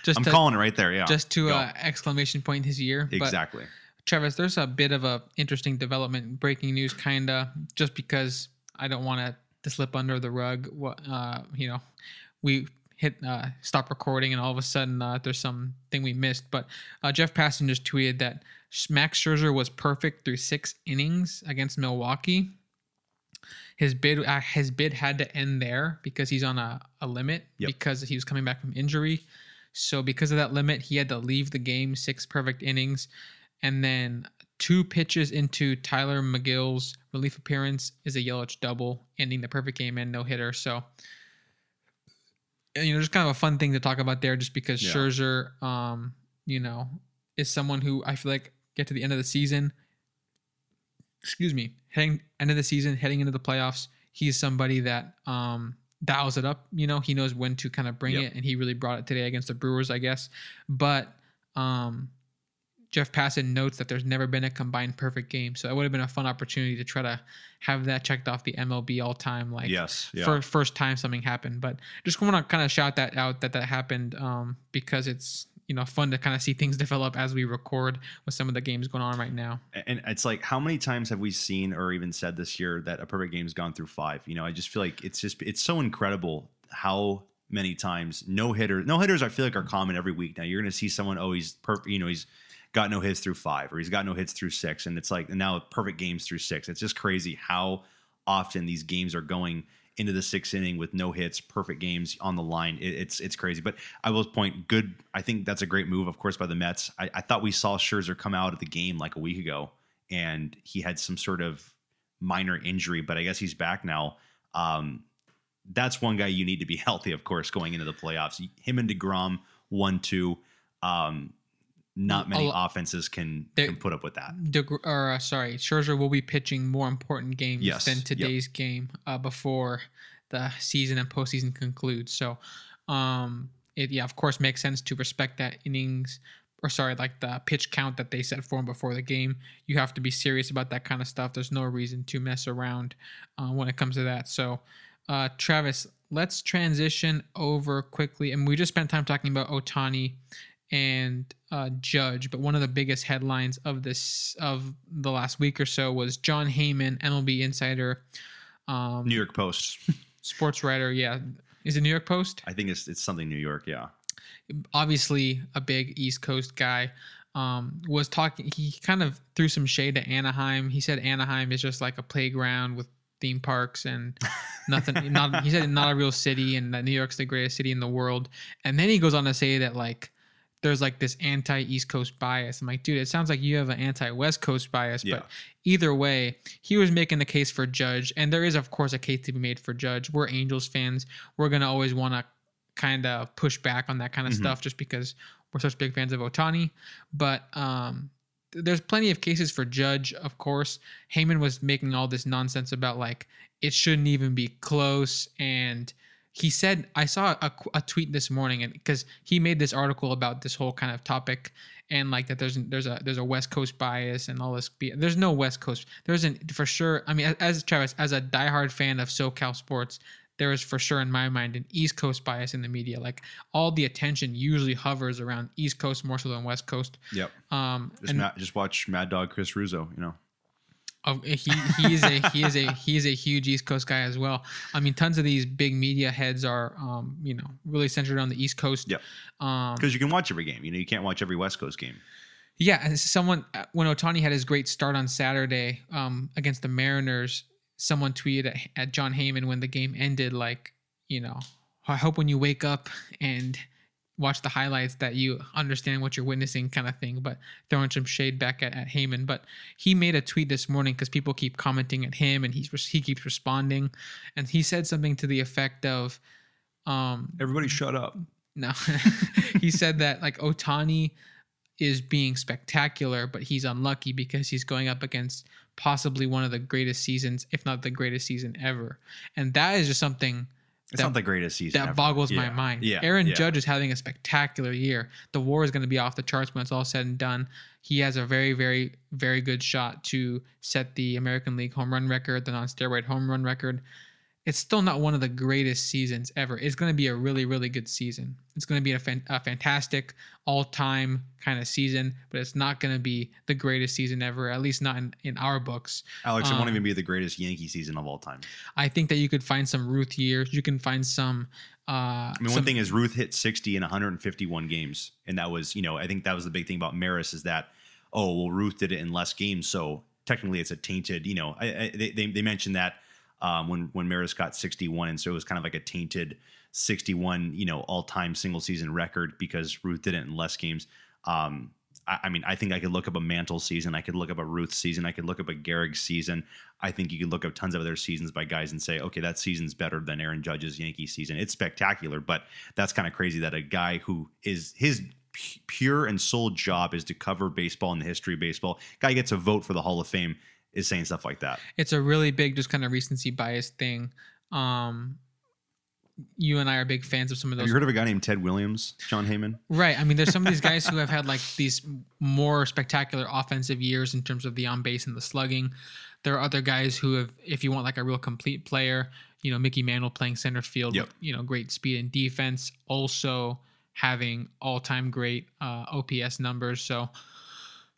Just I'm to, calling it right there. Yeah, just to Go. uh, exclamation point his year. But exactly. Travis, there's a bit of a interesting development, breaking news, kinda, just because I don't want to slip under the rug. What uh, you know, we hit uh, stop recording, and all of a sudden uh, there's something we missed. But uh, Jeff Passan just tweeted that Max Scherzer was perfect through six innings against Milwaukee. His bid, uh, his bid had to end there because he's on a, a limit Yep. because he was coming back from injury. So because of that limit, he had to leave the game. Six perfect innings, and then two pitches into Tylor Megill's relief appearance is a Yelich double, ending the perfect game and no hitter. So, you know, just kind of a fun thing to talk about there, just because Yeah. Scherzer, um, you know, is someone who I feel like get to the end of the season. Excuse me, heading end of the season, heading into the playoffs, he's somebody that um, dials it up. You know, he knows when to kind of bring Yep. it, and he really brought it today against the Brewers, I guess. But um, Jeff Passan notes that there's never been a combined perfect game, so it would have been a fun opportunity to try to have that checked off the MLB all time like yes. Yeah. first first time something happened. But just want to kind of shout that out that that happened um, because it's you know fun to kind of see things develop as we record with some of the games going on right now. and it's like how many times have we seen or even said this year that a perfect game's gone through five you know i just feel like it's just it's so incredible how many times no hitter no hitters i feel like are common every week now you're going to see someone oh he's perfect you know he's got no hits through five or he's got no hits through six and it's like now perfect games through six it's just crazy how often these games are going into the sixth inning with no hits, perfect games on the line. It, it's it's crazy. But I will point good. I think that's a great move, of course, by the Mets. I, I thought we saw Scherzer come out of the game like a week ago, and he had some sort of minor injury, but I guess he's back now. Um, that's one guy you need to be (laughs) healthy, of course, going into the playoffs. Him and deGrom, one two. Um, not many lo- offenses can can put up with that. DeGr- or uh, sorry, Scherzer will be pitching more important games Yes, than yep. today's game uh, before the season and postseason concludes. So, um, it yeah, of course, makes sense to respect that innings or sorry, like the pitch count that they set for him before the game. You have to be serious about that kind of stuff. There's no reason to mess around uh, when it comes to that. So, uh, Travis, let's transition over quickly. And we just spent time talking about Ohtani and uh, Judge, but one of the biggest headlines of this of the last week or so was Jon Heyman, MLB insider, um, New York Post. (laughs) sports writer. Yeah, is it New York Post? I think it's it's something New York. Yeah. Obviously, a big East Coast guy. Um, was talking. He kind of threw some shade to Anaheim. He said Anaheim is just like a playground with theme parks and (laughs) nothing. not he said not a real city, and that New York's the greatest city in the world. And then he goes on to say that like there's like this anti East Coast bias. I'm like, dude, it sounds like you have an anti West Coast bias. Yeah. But either way, he was making the case for Judge, and there is of course a case to be made for Judge. We're Angels fans. We're gonna always want to kind of push back on that kind of Mhm. stuff just because we're such big fans of Ohtani. But um, there's plenty of cases for Judge, of course. Heyman was making all this nonsense about like it shouldn't even be close and he said i saw a, a tweet this morning and because he made this article about this whole kind of topic and like that there's there's a there's a west coast bias and all this be, there's no west coast there's an for sure i mean as, as travis as a diehard fan of socal sports there is for sure in my mind an east coast bias in the media like all the attention usually hovers around east coast more so than west coast Yep. um Just and just watch Mad Dog Chris Russo. You know. Oh, he he is a he is a he is a huge East Coast guy as well. I mean, tons of these big media heads are, um, you know, really centered on the East Coast. Um, Because you can watch every game. You know, you can't watch every West Coast game. yeah, and someone uh, when Ohtani had his great start on Saturday um, against the Mariners, someone tweeted at, at Jon Heyman when the game ended, like, you know, I hope when you wake up and watch the highlights that you understand what you're witnessing, kind of thing. But throwing some shade back at, at Heyman. But he made a tweet this morning because people keep commenting at him, and he's he keeps responding, and he said something to the effect of, um, Everybody, shut up. no, (laughs) he said that like Ohtani is being spectacular, but he's unlucky because he's going up against possibly one of the greatest seasons, if not the greatest season ever. And that is just something It's That- not the greatest season. that ever. boggles my mind. Yeah. Aaron yeah. Judge is having a spectacular year. The WAR is going to be off the charts when it's all said and done. He has a very, very, very good shot to set the American League home run record, the non steroid home run record. It's still not one of the greatest seasons ever. It's going to be a really, really good season. It's going to be a, fan, a fantastic all time kind of season, but it's not going to be the greatest season ever, at least not in, in our books. Alex, it won't Um, even be the greatest Yankee season of all time. I think that you could find some Ruth years. You can find some. Uh, I mean, one thing is Ruth hit 60 in 151 games, and that was, you know, I think that was the big thing about Maris is that, oh, well, Ruth did it in less games, so technically it's a tainted, you know, I, I, they, they they mentioned that um, when when Maris got 61, and so it was kind of like a tainted 61, you know, all time single season record because Ruth did it in less games. Um, I, I mean, I think I could look up a Mantle season, I could look up a Ruth season, I could look up a Gehrig season. I think you could look up tons of other seasons by guys and say, okay, that season's better than Aaron Judge's Yankee season. It's spectacular, but that's kind of crazy that a guy who is his pu- pure and sole job is to cover baseball and the history of baseball, guy gets a vote for the Hall of Fame, is saying stuff like that. It's a really big, just kind of recency bias thing. Um, you and I are big fans of some of Have those. you heard of a guy named Ted Williams, Jon Heyman? Right. I mean, there's some of these guys who have had like (laughs) these more spectacular offensive years in terms of the on base and the slugging. There are other guys who have, if you want like a real complete player, you know, Mickey Mantle playing center field, Yep. with, you know, great speed and defense, also having all time great uh, OPS numbers. So,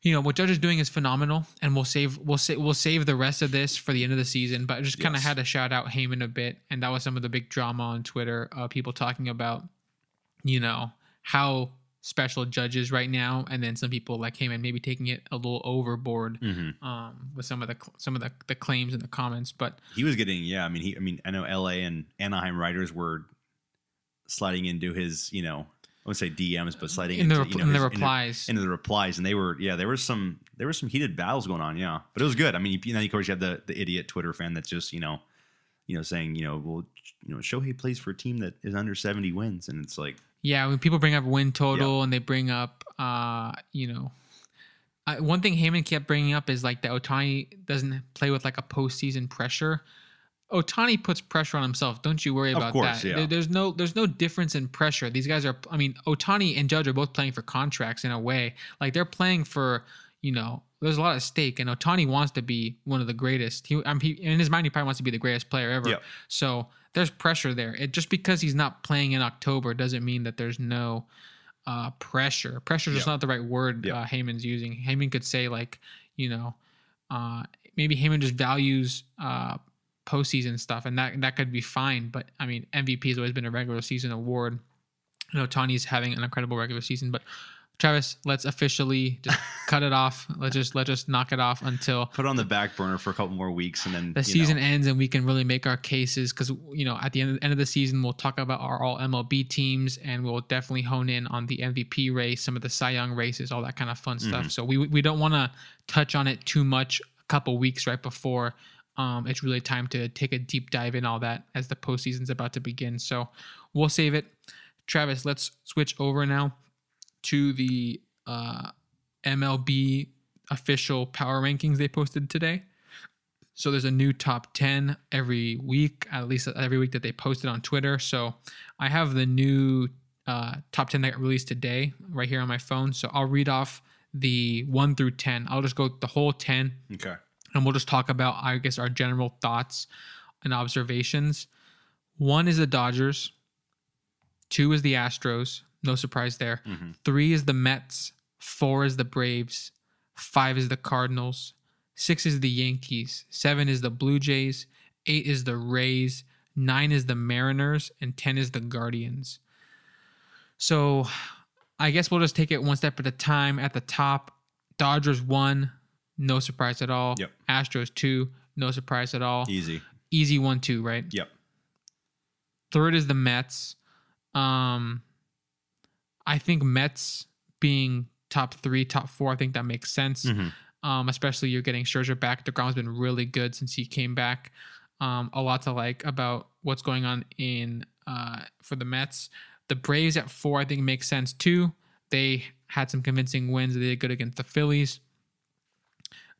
you know, what Judge is doing is phenomenal, and we'll save we'll save we'll save the rest of this for the end of the season. But I just kind of Yes. had to shout out Heyman a bit, and that was some of the big drama on Twitter. Uh, people talking about, you know, how special Judge is right now, and then some people like Heyman maybe taking it a little overboard Mm-hmm. um, with some of the cl- some of the, the claims in the comments. But He was getting, yeah. I mean, he, I mean, I know L.A. and Anaheim writers were sliding into his, you know, I would say DMs, but sliding in the into rep- you know, in the replies, into the replies, and they were, yeah, there was some, there were some heated battles going on, yeah, but it was good. I mean, you know, of course, you have the the idiot Twitter fan that's just, you know, you know, saying, you know, well, you know, Shohei plays for a team that is under seventy wins, and it's like, Yeah, when people bring up win total and they bring up, uh, you know, I, one thing Heyman kept bringing up is like that Ohtani doesn't play with like a postseason pressure. Ohtani puts pressure on himself. Don't you worry about course, that. yeah. There- there's no there's no difference in pressure. These guys are. I mean, Ohtani and Judge are both playing for contracts in a way. Like they're playing for. You know, there's a lot of stake, and Ohtani wants to be one of the greatest. He, I mean, he, in his mind, he probably wants to be the greatest player ever. Yep. So there's pressure there. It just because he's not playing in October doesn't mean that there's no uh, pressure. Pressure is Yep. not the right word Yep. uh, Heyman's using. Heyman could say like, you know, uh, maybe Heyman just values uh, postseason stuff, and that that could be fine. But I mean, MVP has always been a regular season award. You know, Tony's having an incredible regular season, but Travis, let's officially just (laughs) cut it off. Let's just let's just knock it off until put it on the back burner for a couple more weeks, and then the season know, ends and we can really make our cases because you know at the end, end of the season we'll talk about our all MLB teams and we'll definitely hone in on the MVP race, some of the Cy Young races, all that kind of fun stuff. Mhm. So we we don't want to touch on it too much a couple weeks right before um, it's really time to take a deep dive in all that as the postseason's about to begin. So we'll save it. Travis, let's switch over now to the uh, MLB official power rankings they posted today. So there's a new top 10 every week, at least every week that they posted on Twitter. So I have the new uh, top 10 that got released today right here on my phone. So I'll read off the 1 through 10. I'll just go the whole 10 okay, and we'll just talk about, I guess, our general thoughts and observations. One is the Dodgers, two is the Astros. No surprise there. Mhm. Three is the Mets. Four is the Braves. Five is the Cardinals. Six is the Yankees. Seven is the Blue Jays. Eight is the Rays. Nine is the Mariners. And 10 is the Guardians. So I guess we'll just take it one step at a time. At the top, Dodgers one, no surprise at all. Yep. Astros two, no surprise at all. easy, Easy one, two, right? yep, Third is the Mets. Um, I think Mets being top three, top four, I think that makes sense. Mhm. Um, especially you're getting Scherzer back. deGrom's been really good since he came back. Um, a lot to like about what's going on in uh, for the Mets. The Braves at four, I think makes sense too. They had some convincing wins. They did good against the Phillies.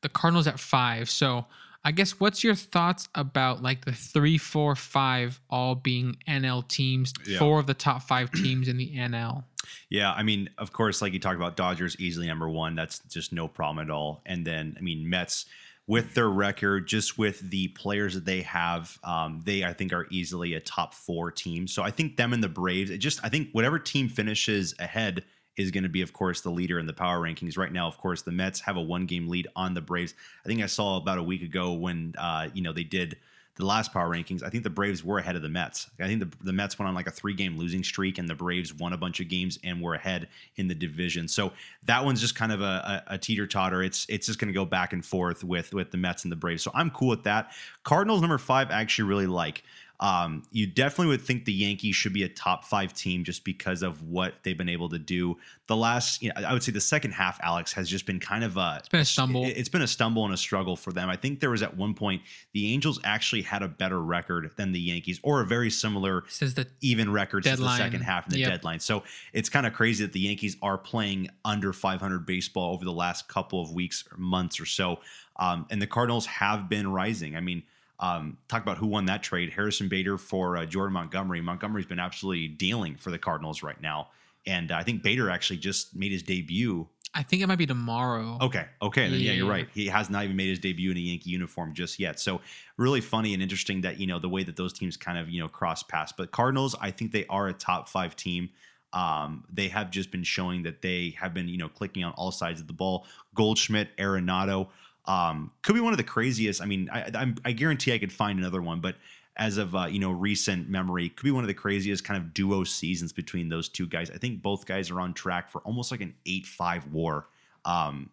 The Cardinals at five. So I guess what's your thoughts about like the three, four, five all being NL teams? Yeah. Four of the top five (clears throat) teams in the NL. Yeah, I mean, of course, like you talked about, Dodgers easily number one. That's just no problem at all. And then, I mean, Mets with their record, just with the players that they have, um, they I think are easily a top four team. So I think them and the Braves. It just I think whatever team finishes ahead is going to be, of course, the leader in the power rankings. Right now, of course, the Mets have a one game lead on the Braves. I think I saw about a week ago when uh, you know they did the last power rankings, I think the Braves were ahead of the Mets. I think the, the Mets went on like a three game losing streak, and the Braves won a bunch of games and were ahead in the division. So that one's just kind of a, a, a teeter totter. It's it's just going to go back and forth with with the Mets and the Braves. So I'm cool with that. Cardinals number five, I actually really like. Um, you definitely would think the Yankees should be a top five team just because of what they've been able to do. The last, you know, I would say the second half, Alex, has just been kind of a. It's been a stumble. It, has been a stumble and a struggle for them. I think there was at one point the Angels actually had a better record than the Yankees, or a very similar Since the even record since the second half and the Yep. deadline. So it's kind of crazy that the Yankees are playing under 500 baseball over the last couple of weeks or months or so. Um, and the Cardinals have been rising. I mean, um, talk about who won that trade Harrison Bader for uh, Jordan Montgomery. Montgomery's been absolutely dealing for the Cardinals right now. And uh, I think Bader actually just made his debut. I think it might be tomorrow. Okay. Okay. Then, yeah, you're right. He has not even made his debut in a Yankee uniform just yet. So really funny and interesting that, you know, the way that those teams kind of, you know, cross paths. But Cardinals, I think they are a top five team. Um, they have just been showing that they have been, you know, clicking on all sides of the ball. Goldschmidt, Arenado, um, could be one of the craziest. I mean, I, I'm, I guarantee I could find another one, but as of uh, you know recent memory, could be one of the craziest kind of duo seasons between those two guys. I think both guys are on track for almost like an eight-five WAR. Um,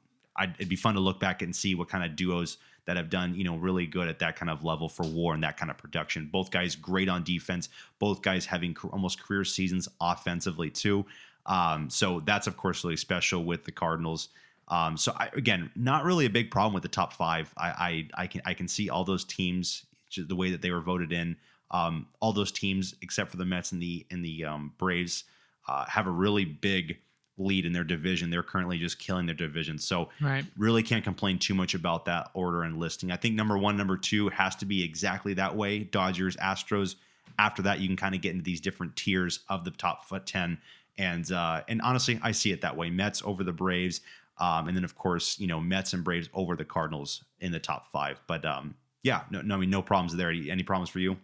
it'd be fun to look back and see what kind of duos that have done, you know, really good at that kind of level for WAR and that kind of production. Both guys great on defense. Both guys having almost career seasons offensively too. Um, so that's of course really special with the Cardinals. Um, so I, again, not really a big problem with the top five. I, I I can I can see all those teams the way that they were voted in. Um, all those teams except for the Mets and the and the um, Braves uh, have a really big lead in their division. They're currently just killing their division. So Right. really can't complain too much about that order and listing. I think number one, number two has to be exactly that way. Dodgers, Astros. After that, you can kind of get into these different tiers of the top f- ten. And uh, and honestly, I see it that way. Mets over the Braves, um, and then of course, you know, Mets and Braves over the Cardinals in the top five. But um, yeah, no, no, I mean, no problems there. Any problems for you?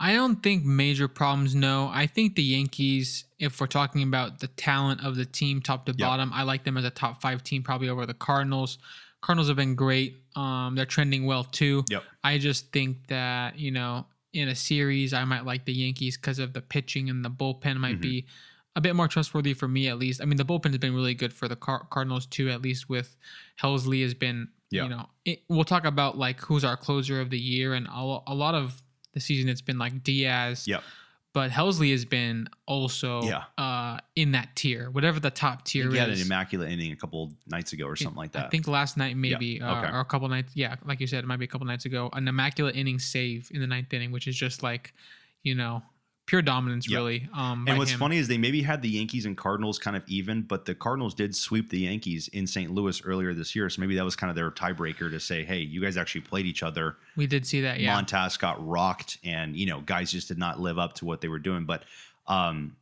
I don't think major problems. No, I think the Yankees, if we're talking about the talent of the team, top to Yep. bottom, I like them as a top five team, probably over the Cardinals. Cardinals have been great. Um, they're trending well too. Yep. I just think that you know, in a series, I might like the Yankees because of the pitching and the bullpen might Mhm. be a bit more trustworthy for me at least. I mean, the bullpen has been really good for the Car- Cardinals too. At least with Helsley has been. Yeah. You know, it, we'll talk about like who's our closer of the year, and a, a lot of the season it's been like Diaz. Yep. But Helsley has been also Yeah. uh, in that tier, whatever the top tier is. He had an immaculate inning a couple nights ago or something like that. I think last night maybe, uh, okay. or a couple nights. Yeah, like you said, it might be a couple nights ago. An immaculate inning save in the ninth inning, which is just like, you know, pure dominance, Yep. really. Um, And what's him. funny is they maybe had the Yankees and Cardinals kind of even, but the Cardinals did sweep the Yankees in St. Louis earlier this year. So maybe that was kind of their tiebreaker to say, hey, you guys actually played each other. we did see that. Yeah, Montas got rocked, and you know, guys just did not live up to what they were doing. But um,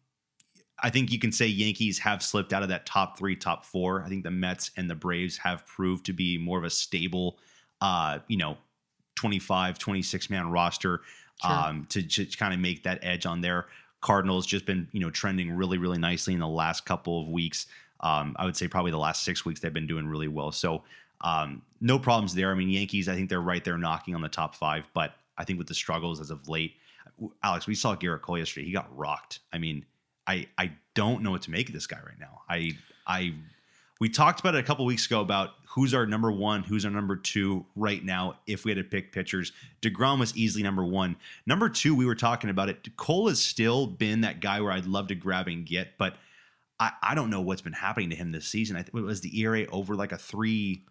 I think you can say Yankees have slipped out of that top three, top four. I think the Mets and the Braves have proved to be more of a stable, uh, you know, 25, 26 man roster Sure. um, to, to kind of make that edge on there. Cardinals just been, you know, trending really, really nicely in the last couple of weeks. Um, I would say probably the last six weeks they've been doing really well. So um, no problems there. I mean, Yankees, I think they're right there knocking on the top five, but I think with the struggles as of late, Alex, we saw Gerrit Cole yesterday. He got rocked. I mean, I I don't know what to make of this guy right now. I I we talked about it a couple weeks ago about who's our number one, who's our number two right now. If we had to pick pitchers, deGrom was easily number one. Number two, we were talking about it. Cole has still been that guy where I'd love to grab and get, but I, I don't know what's been happening to him this season. I think it was the ERA over like a three.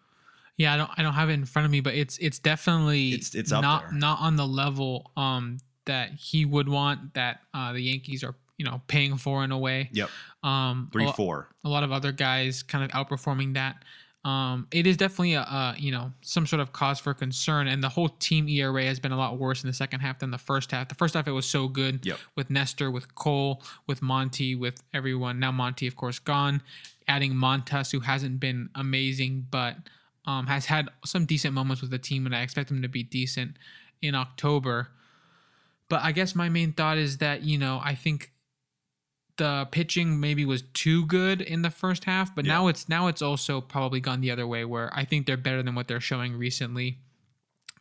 yeah. I don't, I don't have it in front of me, but it's, it's definitely It's- it's up not, not on the level um that he would want that uh, the Yankees are, you know, paying for in a way. Yep, Um, three a- four. a lot of other guys kind of outperforming that. Um, it is definitely a, a you know some sort of cause for concern, and the whole team ERA has been a lot worse in the second half than the first half. The first half it was so good Yep. with Nestor, with Cole, with Monty, with everyone. Now Monty, of course, gone. Adding Montas, who hasn't been amazing, but um, has had some decent moments with the team, and I expect him to be decent in October. But I guess my main thought is that you know I think the pitching maybe was too good in the first half, but now it's now it's also probably gone the other way where I think they're better than what they're showing recently.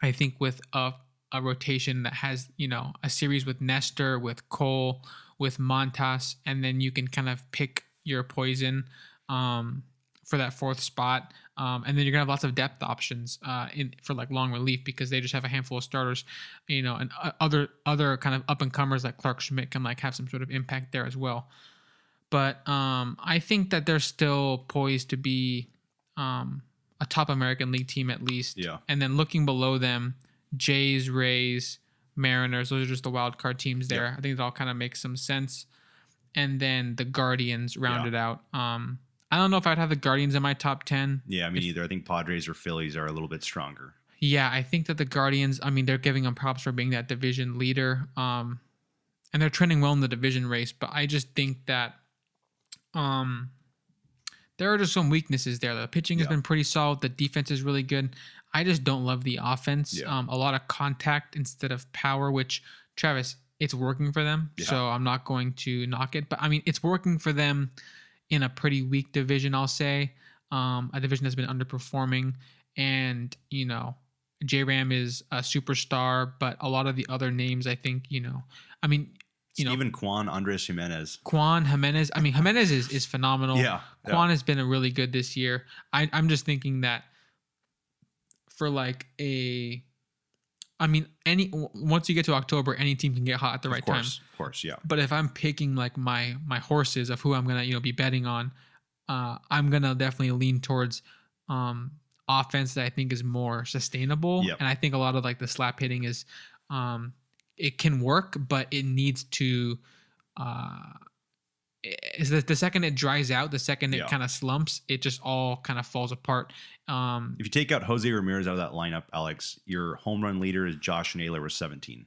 I think with a a rotation that has, you know, a series with Nestor, with Cole, with Montas, and then you can kind of pick your poison um, for that fourth spot. Um, and then you're gonna have lots of depth options uh, in for like long relief because they just have a handful of starters, you know, and uh, other other kind of up and comers like Clarke Schmidt can like have some sort of impact there as well. But um, I think that they're still poised to be um, a top American League team at least. Yeah. And then looking below them, Jays, Rays, Mariners. Those are just the wild card teams there. Yeah. I think it all kind of makes some sense. And then the Guardians rounded out. Um, I don't know if I'd have the Guardians in my top ten. Yeah, I mean, either I think Padres or Phillies are a little bit stronger. Yeah, I think that the Guardians. I mean, they're giving them props for being that division leader. Um, and they're trending well in the division race. But I just think that, um, there are just some weaknesses there. The pitching has Yeah. been pretty solid. The defense is really good. I just don't love the offense. Yeah. Um, a lot of contact instead of power, which Travis, it's working for them. Yeah. So I'm not going to knock it. But I mean, it's working for them in a pretty weak division, I'll say. Um, a division that's been underperforming. And, you know, J Ram is a superstar, but a lot of the other names, I think, you know, I mean, you know, Steven Kwan, Andrés Giménez. Kwan Giménez. I mean, Giménez is, is phenomenal. Yeah, yeah. Kwan has been a really good this year. I, I'm just thinking that for like a, I mean, any once you get to October, any team can get hot at the right of course, time. of course, yeah. But if I'm picking like my my horses of who I'm gonna you know be betting on, uh, I'm gonna definitely lean towards um, offense that I think is more sustainable. Yep. And I think a lot of like the slap hitting is, um, it can work, but it needs to. Uh, is that the second it dries out, the second it Yeah. kind of slumps, it just all kind of falls apart. Um, If you take out Jose Ramirez out of that lineup, Alex, your home run leader is Josh Naylor with 17.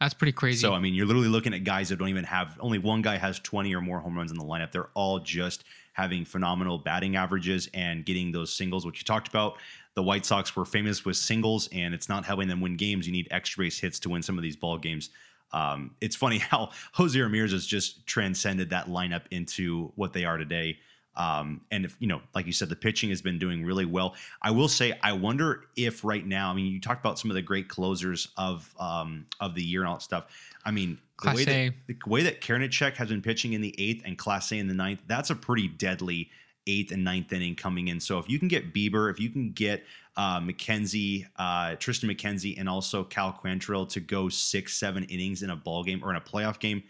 that's pretty crazy. So I mean, you're literally looking at guys that don't even have only one guy has 20 or more home runs in the lineup. They're all just having phenomenal batting averages and getting those singles, which you talked about. The White Sox were famous with singles, and it's not helping them win games. You need extra base hits to win some of these ball games. Um, it's funny (laughs) how Jose Ramirez has just transcended that lineup into what they are today. Um, and if you know, like you said, the pitching has been doing really well. I will say, I wonder if right now, I mean, you talked about some of the great closers of um, of the year and all that stuff. I mean, the way that the way that Karinchak has been pitching in the eighth and Clase in the ninth, that's a pretty deadly eighth and ninth inning coming in. So if you can get Bieber, if you can get uh, McKenzie, uh, Tristan McKenzie, and also Cal Quantrill to go six, seven innings in a ball game or in a playoff game,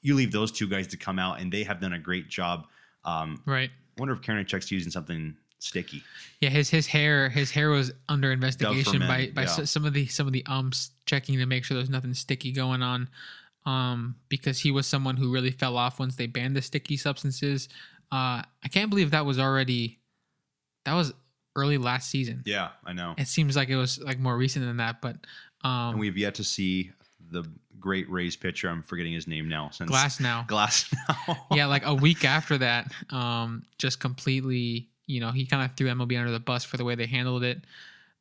you leave those two guys to come out, and they have done a great job. Um, right. I wonder if Karinchak's using something sticky. Yeah, his his hair his hair was under investigation by by yeah. some of the some of the umps checking to make sure there's nothing sticky going on, um, because he was someone who really fell off once they banned the sticky substances. Uh, I can't believe that was already that was early last season. Yeah, I know. It seems like it was like more recent than that, but um, And we've yet to see the great Rays pitcher. I'm forgetting his name now. Since Glasnow. (laughs) Glass now. (laughs) yeah, like a week after that, um, just completely, you know, he kind of threw MLB under the bus for the way they handled it.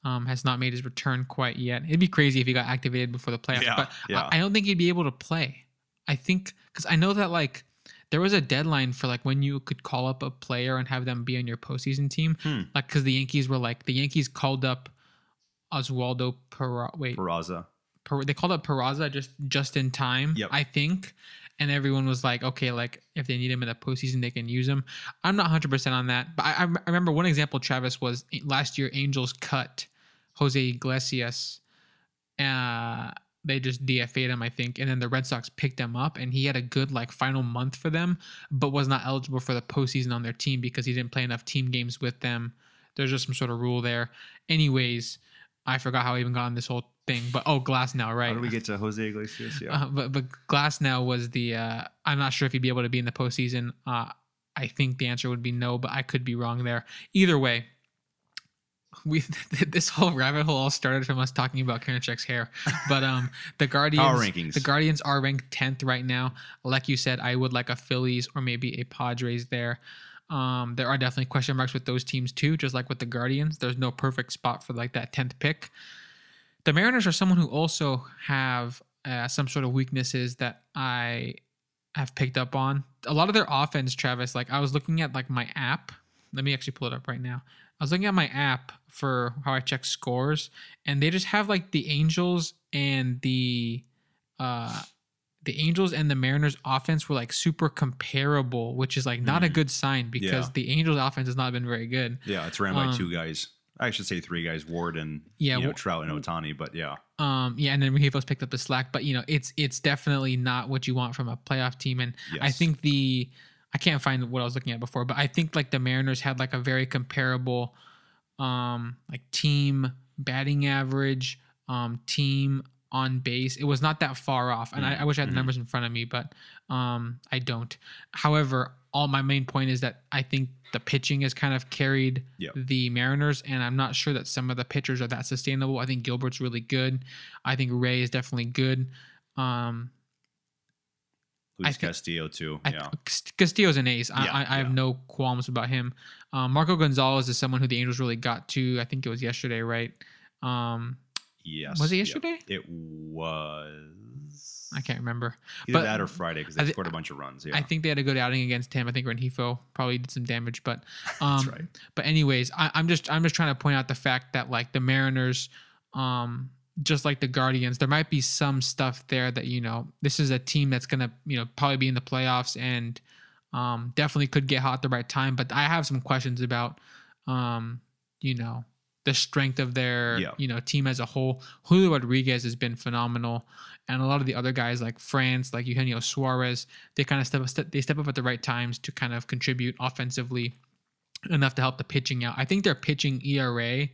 Um, has not made his return quite yet. It'd be crazy if he got activated before the playoffs, Yeah, but yeah. I, I don't think he'd be able to play. I think because I know that like there was a deadline for like when you could call up a player and have them be on your postseason team, Hmm. like because the Yankees were like the Yankees called up Oswaldo Pera. Wait, Peraza. Per- they called up Peraza just just in time, Yep. I think. And everyone was like, okay, like if they need him in the postseason, they can use him. I'm not 100% on that. But I, I remember one example, Travis, was last year Angels cut Jose Iglesias. Uh, they just DFA'd him, I think. And then the Red Sox picked him up, and he had a good like final month for them, but was not eligible for the postseason on their team because he didn't play enough team games with them. There's just some sort of rule there. Anyways, I forgot how I even got on this whole thing, but oh, Glasnow, right? How do we get to Jose Iglesias? Yeah. Uh, but but Glasnow was the. Uh, I'm not sure if he'd be able to be in the postseason. Uh, I think the answer would be no, but I could be wrong there. Either way, we (laughs) this whole rabbit hole all started from us talking about Karinchak's hair. But um, (laughs) the Guardians, Power rankings. the Guardians are ranked tenth right now. Like you said, I would like a Phillies or maybe a Padres there. Um, there are definitely question marks with those teams too, just like with the Guardians. There's no perfect spot for like that tenth pick the Mariners are someone who also have uh, some sort of weaknesses that I have picked up on. A lot of their offense, Travis. Like I was looking at like my app. Let me actually pull it up right now. I was looking at my app for how I check scores, and they just have like the Angels and the uh the Angels and the Mariners offense were like super comparable, which is like not a Mhm. good sign because Yeah. the Angels offense has not been very good. Yeah, it's ran by Um, two guys. I should say three guys, Ward and Yeah, you know, Trout and Ohtani. But yeah, Um, yeah, and then Rengifo's picked up the slack, but you know, it's it's definitely not what you want from a playoff team. And I think the I can't find what I was looking at before, but I think like the Mariners had like a very comparable um like team batting average, um team on base. It was not that far off. And I, I wish I had the Mhm. numbers in front of me, but um I don't. However, all my main point is that I think the pitching has kind of carried Yep. the Mariners, and I'm not sure that some of the pitchers are that sustainable. I think Gilbert's really good. I think Ray is definitely good. Um, Luis think- Castillo too. I, yeah, Castillo's an ace. I, Yeah, I, I have yeah. no qualms about him. Um, Marco Gonzales is someone who the Angels really got to. I think it was yesterday, right? Um, yes. was it yep. yesterday? It was. I can't remember. Either but that or Friday because they scored a bunch of runs. Yeah, I think they had a good outing against him. I think Rengifo probably did some damage, but (laughs) um, that's right. But anyways, I, I'm just I'm just trying to point out the fact that like the Mariners, um, just like the Guardians, there might be some stuff there that you know this is a team that's gonna you know probably be in the playoffs and um, definitely could get hot at the right time. But I have some questions about um, you know the strength of their Yeah. you know team as a whole. Julio Rodriguez has been phenomenal, and a lot of the other guys like France, like Eugenio Suarez, they kind of step, step they step up at the right times to kind of contribute offensively enough to help the pitching out. I think their pitching ERA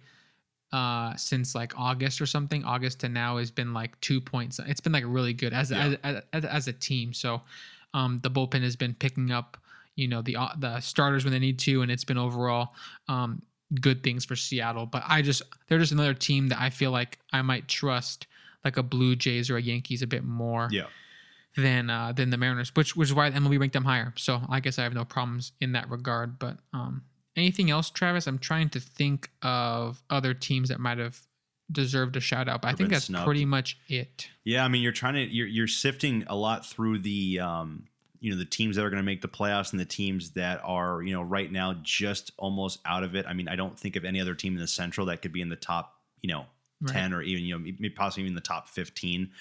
uh since like August or something, August to now has been like 2 points. It's been like really good as Yeah. as, as as a team. So um the bullpen has been picking up, you know, the uh, the starters when they need to and it's been overall um good things for Seattle, but I just they're just another team that I feel like I might trust like a Blue Jays or a Yankees a bit more Yeah, than uh, than the Mariners, which which is why MLB ranked them higher. So I guess I have no problems in that regard. But um, anything else, Travis? I'm trying to think of other teams that might have deserved a shout out, but I think that's snubbed. pretty much it. yeah. I mean, you're trying to you're you're sifting a lot through the um you know the teams that are going to make the playoffs and the teams that are you know right now just almost out of it. I mean, I don't think of any other team in the Central that could be in the top you know Right. 10 or even you know maybe possibly even the top 15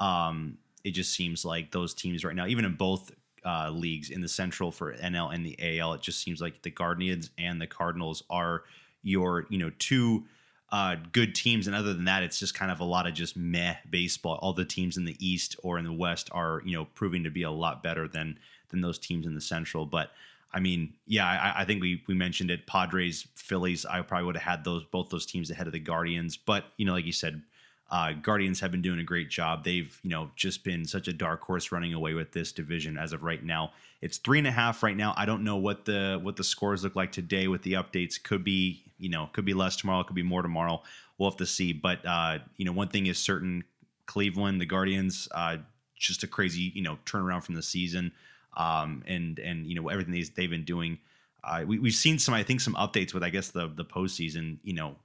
um it just seems like those teams right now even in both uh, leagues in the central for nl and the al it just seems like the guardians and the cardinals are your you know two uh, good teams and other than that it's just kind of a lot of just meh baseball all the teams in the east or in the west are you know proving to be a lot better than than those teams in the central but I mean, yeah, I, I think we we mentioned it. Padres, Phillies. I probably would have had those both those teams ahead of the Guardians, but you know, like you said, uh, Guardians have been doing a great job. They've you know just been such a dark horse running away with this division as of right now. It's three and a half right now. I don't know what the what the scores look like today with the updates. Could be you know could be less tomorrow. Could be more tomorrow. We'll have to see. But uh, you know, one thing is certain: Cleveland, the Guardians, uh, just a crazy you know turnaround from the season um, and and you know everything they've, been doing. Uh, we, we've seen some, I think, some updates with I guess the the postseason, you know,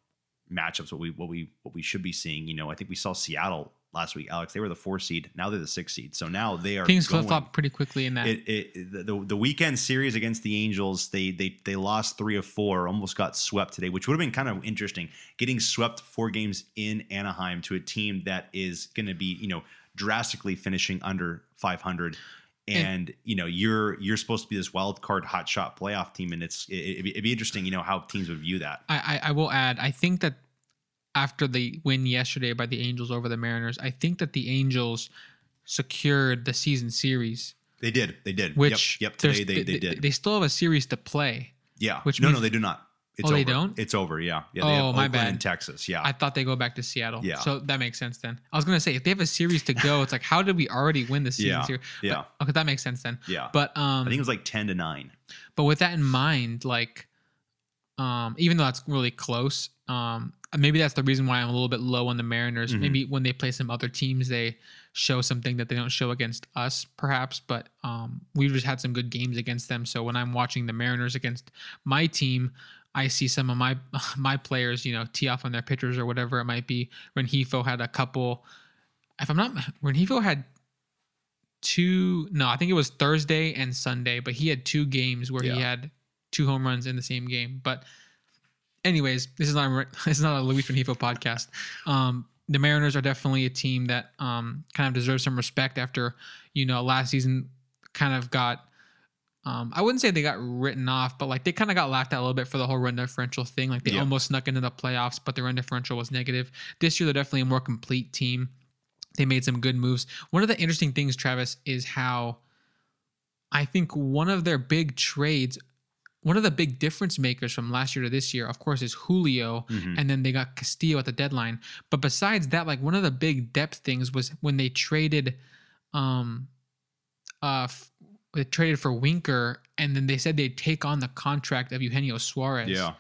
matchups. What we what we what we should be seeing. You know, I think we saw Seattle last week. Alex, they were the four seed. Now they're the six seed. So now they are Things flip flop pretty quickly in that. It, it the, the the weekend series against the Angels, they they they lost three of four, almost got swept today, which would have been kind of interesting. Getting swept four games in Anaheim to a team that is going to be you know drastically finishing under 500 Mm. and you know you're you're supposed to be this wild card hot shot playoff team and it's it, it'd, be, it'd be interesting you know how teams would view that I, I I will add. I think that after the win yesterday by the Angels over the Mariners, I think that the Angels secured the season series. they did they did Which yep, yep today they, they, did They still have a series to play. yeah which no no they do not it's Oh, they over. don't? it's over yeah yeah they Oh, have my bad. and Texas yeah I thought they go back to Seattle. Yeah. So that makes sense then. I was gonna say if they have a series to go, it's like how did we already win the season Yeah, series? But- yeah. okay, that makes sense then. yeah But um, I think it was like 10 to 9 but with that in mind, like, um, even though that's really close, um, maybe that's the reason why I'm a little bit low on the Mariners. Mhm. Maybe when they play some other teams, they show something that they don't show against us, perhaps. But um, we've just had some good games against them. So when I'm watching the Mariners against my team, I see some of my (laughs) my players, you know, tee off on their pitchers or whatever it might be. Rengifo had a couple. If I'm not, Rengifo had two. No, I think it was Thursday and Sunday, but he had two games where he had two home runs in the same game. But anyways, this is not a, (laughs) this is not a Luis Rengifo podcast. Um, the Mariners are definitely a team that um, kind of deserves some respect after, you know, last season kind of got. Um, I wouldn't say they got written off, but like they kind of got laughed at a little bit for the whole run differential thing. Like they Yeah. almost snuck into the playoffs, but the run differential was negative. This year, they're definitely a more complete team. They made some good moves. One of the interesting things, Travis, is how I think one of their big trades, one of the big difference makers from last year to this year, of course, is Julio, Mhm. and then they got Castillo at the deadline. But besides that, like one of the big depth things was when they traded, um, uh, they traded for Winker, and then they said they'd take on the contract of Eugenio Suarez. Yeah.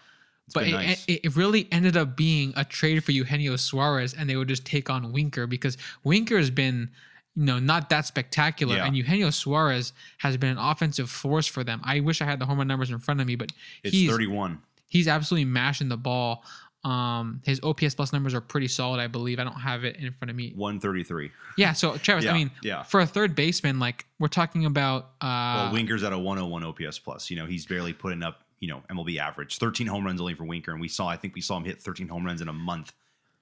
But it, nice. it, it really ended up being a trade for Eugenio Suarez, and they would just take on Winker because Winker has been, you know, not that spectacular, Yeah. and Eugenio Suarez has been an offensive force for them. I wish I had the home run numbers in front of me, but it's he's 31. he's absolutely mashing the ball. Um, his OPS plus numbers are pretty solid, I believe. I don't have it in front of me. 133. Yeah, so Travis, Yeah, I mean, yeah. for a third baseman, like we're talking about, uh, Well, Winker's at a 101 OPS plus. You know, he's barely putting up, you know, MLB average. 13 home runs only for Winker. And we saw, I think we saw him hit 13 home runs in a month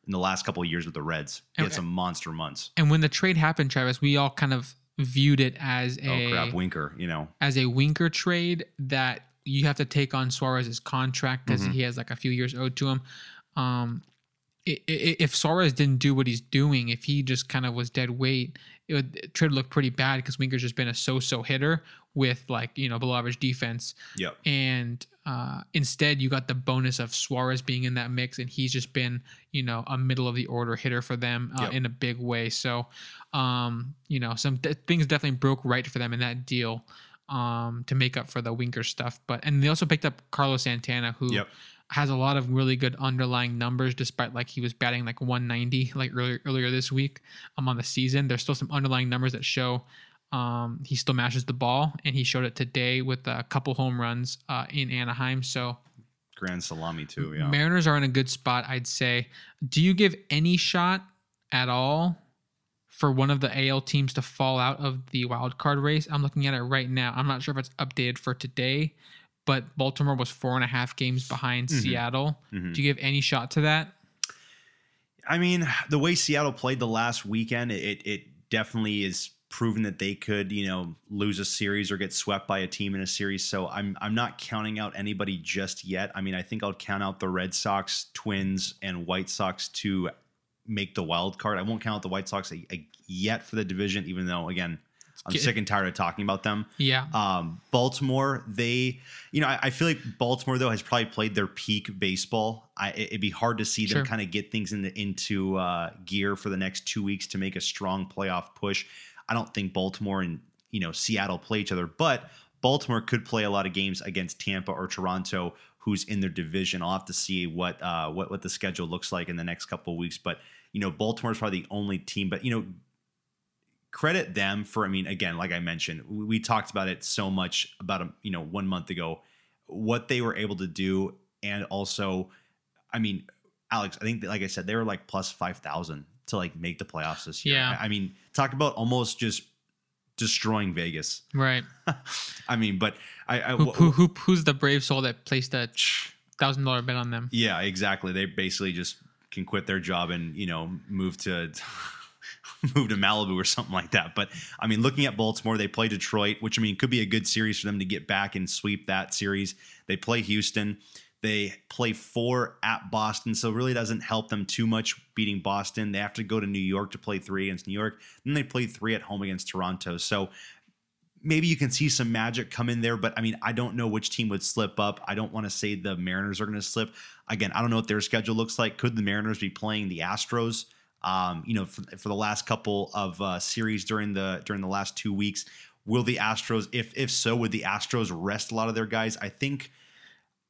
in the last couple of years with the Reds. He had some monster months. and when the trade happened, Travis, we all kind of viewed it as a Oh, crap. Winker, you know. as a Winker trade that you have to take on Suarez's contract because Mhm. he has like a few years owed to him. Um, if Suarez didn't do what he's doing, if he just kind of was dead weight, it would trade would look pretty bad because Winker's just been a so-so hitter with like you know below average defense, Yep. and uh, instead you got the bonus of Suarez being in that mix, and he's just been you know a middle of the order hitter for them uh, Yep. in a big way. So, um, you know, some th- things definitely broke right for them in that deal um, to make up for the Winker stuff. But and they also picked up Carlos Santana, who Yep. Has a lot of really good underlying numbers, despite like he was batting like 190 like earlier earlier this week um, on the season. There's still some underlying numbers that show um, he still mashes the ball, and he showed it today with a couple home runs uh, in Anaheim. So Grand salami, too. Yeah. Mariners are in a good spot, I'd say. Do you give any shot at all for one of the AL teams to fall out of the wild card race? I'm looking at it right now. I'm not sure if it's updated for today, but Baltimore was four and a half games behind Mhm. Seattle. Mhm. Do you give any shot to that? I mean, the way Seattle played the last weekend, it it definitely is proven that they could, you know, lose a series or get swept by a team in a series. So I'm I'm not counting out anybody just yet. I mean, I think I'll count out the Red Sox, Twins, and White Sox to make the wild card. I won't count out the White Sox a, a- yet for the division, even though again, I'm sick and tired of talking about them. Yeah. Um, Baltimore, they, you know, I, I feel like Baltimore though has probably played their peak baseball. I, it- it'd be hard to see Sure. them kind of get things into into uh, gear for the next two weeks to make a strong playoff push. I don't think Baltimore and you know Seattle play each other, but Baltimore could play a lot of games against Tampa or Toronto, who's in their division. I'll have to see what uh, what what the schedule looks like in the next couple of weeks, but you know Baltimore's probably the only team. But you know credit them for i mean again like i mentioned we, we talked about it so much about a you know one month ago what they were able to do and also i mean alex i think that, like i said they were like plus 5000 to like make the playoffs this year Yeah. I, mean talk about almost just destroying vegas Right. (laughs) i mean but i, I Who, who, who, who's the brave soul that placed a thousand dollar bet on them? yeah exactly they basically just can quit their job and you know move to (laughs) move to Malibu or something like that. But I mean, looking at Baltimore, they play Detroit, which I mean could be a good series for them to get back and sweep that series. They play Houston. They play four at Boston, so really doesn't help them too much beating Boston. They have to go to New York to play three against New York. Then they play three at home against Toronto. So maybe you can see some magic come in there, but I mean, I don't know which team would slip up. I don't want to say the Mariners are going to slip. Again, I don't know what their schedule looks like. Could the Mariners be playing the Astros? Um, you know, for, for the last couple of uh, series during the during the last two weeks, will the Astros, if if so, would the Astros rest a lot of their guys? I think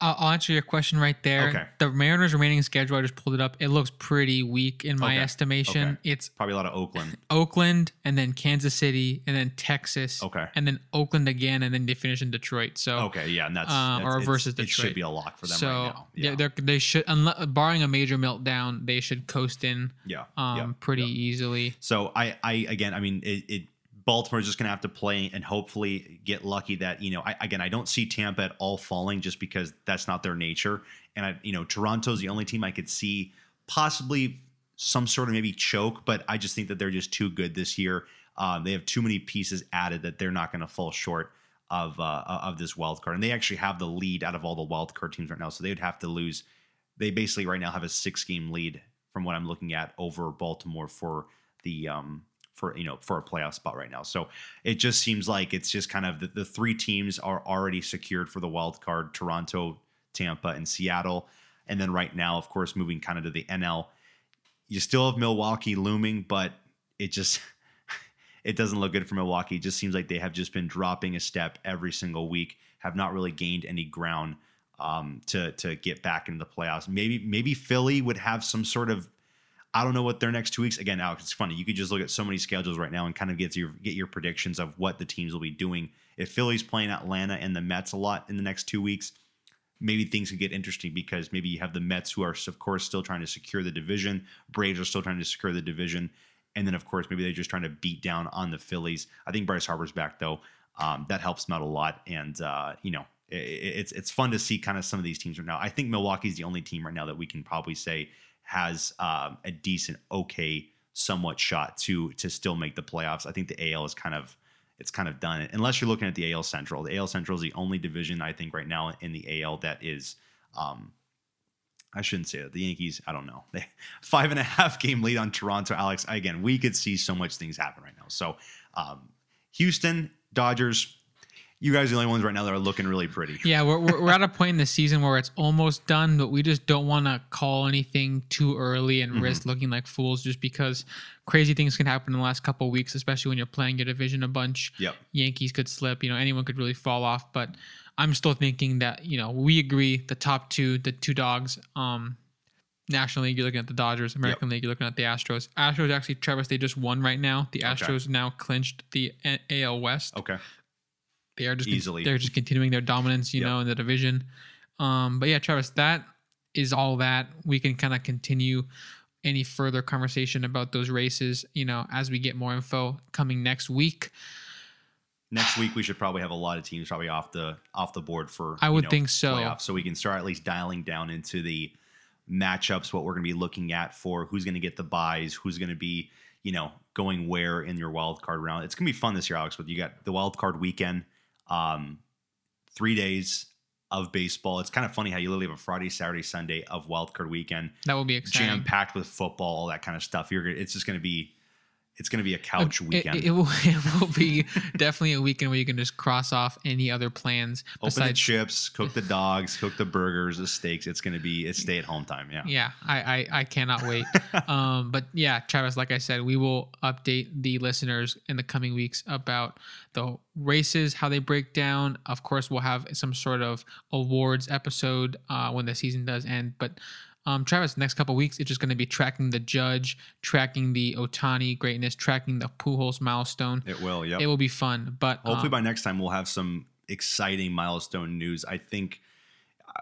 I'll, answer your question right there. Okay. The Mariners' remaining schedule, I just pulled it up. It looks pretty weak in my Okay. estimation. Okay. It's probably a lot of Oakland. Oakland and then Kansas City and then Texas. Okay. And then Oakland again and then they finish in Detroit. So Okay, yeah, and that's, Uh, that's or versus It should be a lock for them so right now. yeah, Yeah, they're, they should, unless, barring a major meltdown, they should coast in yeah, um, yeah, pretty yeah. easily. So I, I again, I mean, it, it Baltimore's just going to have to play and hopefully get lucky that you know, I, again, I don't see Tampa at all falling just because that's not their nature, and I, you know, Toronto's the only team I could see possibly some sort of maybe choke, but I just think that they're just too good this year. Um, they have too many pieces added that they're not going to fall short of uh, of this wild card, and they actually have the lead out of all the wild card teams right now. So they would have to lose. They basically right now have a six game lead from what I'm looking at over Baltimore for the um, for you know for a playoff spot right now. So it just seems like it's just kind of the, the three teams are already secured for the wild card: Toronto, Tampa, and Seattle. And then right now, of course, moving kind of to the NL, you still have Milwaukee looming, but it just (laughs) it doesn't look good for Milwaukee. It just seems like they have just been dropping a step every single week, have not really gained any ground um, to to get back into the playoffs. Maybe maybe Philly would have some sort of I don't know what their next two weeks. Again, Alex, it's funny. You could just look at so many schedules right now and kind of get your get your predictions of what the teams will be doing. If Philly's playing Atlanta and the Mets a lot in the next two weeks, maybe things could get interesting because maybe you have the Mets who are of course still trying to secure the division. Braves are still trying to secure the division. And then, of course, maybe they're just trying to beat down on the Phillies. I think Bryce Harper's back, though. Um, that helps them out a lot. And, uh, you know, it's it's fun to see kind of some of these teams right now. I think Milwaukee's the only team right now that we can probably say has um, a decent, okay, somewhat shot to to still make the playoffs. I think the AL is kind of it's kind of done. Unless you're looking at the AL Central. The AL Central is the only division I think right now in the AL that is um, I shouldn't say that. The Yankees, I don't know. They (laughs) five and a half game lead on Toronto. Alex, again, we could see so much things happen right now. So, um, Houston, Dodgers, you guys are the only ones right now that are looking really pretty. Yeah, we're, we're, we're at a point in the season where it's almost done, but we just don't want to call anything too early and Mm-hmm. risk looking like fools just because crazy things can happen in the last couple of weeks, especially when you're playing your division a bunch. Yep. Yankees could slip, you know, anyone could really fall off. But I'm still thinking that, you know, we agree the top two, the two dogs, um, National League, you're looking at the Dodgers. American League, you're looking at the Astros. Astros actually, Travis, they just won right now. The Okay. Astros now clinched the A- AL West. Okay. They are just Easily. they're just continuing their dominance, you Yep. know, in the division. Um, but yeah, Travis, that is all that we can kind of continue any further conversation about those races, you know, as we get more info coming next week. Next week (sighs) we should probably have a lot of teams probably off the off the board for I you would know, think so. playoffs, so we can start at least dialing down into the matchups, what we're going to be looking at for who's going to get the buys, who's going to be you know going where in your wild card round. It's going to be fun this year, Alex. But you got the wild card weekend, um, three days of baseball. It's kind of funny how you literally have a Friday, Saturday, Sunday of wild card weekend, That will be jam packed with football, all that kind of stuff. You're it's just going to be it's going to be a couch weekend. It, it will, (laughs) it will be definitely a weekend where you can just cross off any other plans Open the chips, cook the (laughs) dogs, cook the burgers, the steaks. It's gonna be it's stay at home time. Yeah. Yeah, I, I, I cannot wait. (laughs) um, but yeah, Travis, like I said, we will update the listeners in the coming weeks about the races, how they break down. Of course, we'll have some sort of awards episode uh, when the season does end. But um, Travis, next couple weeks, it's just going to be tracking the judge, tracking the Ohtani greatness, tracking the Pujols milestone. It will. Yep. It will be fun. But Hopefully um, by next time we'll have some exciting milestone news. I think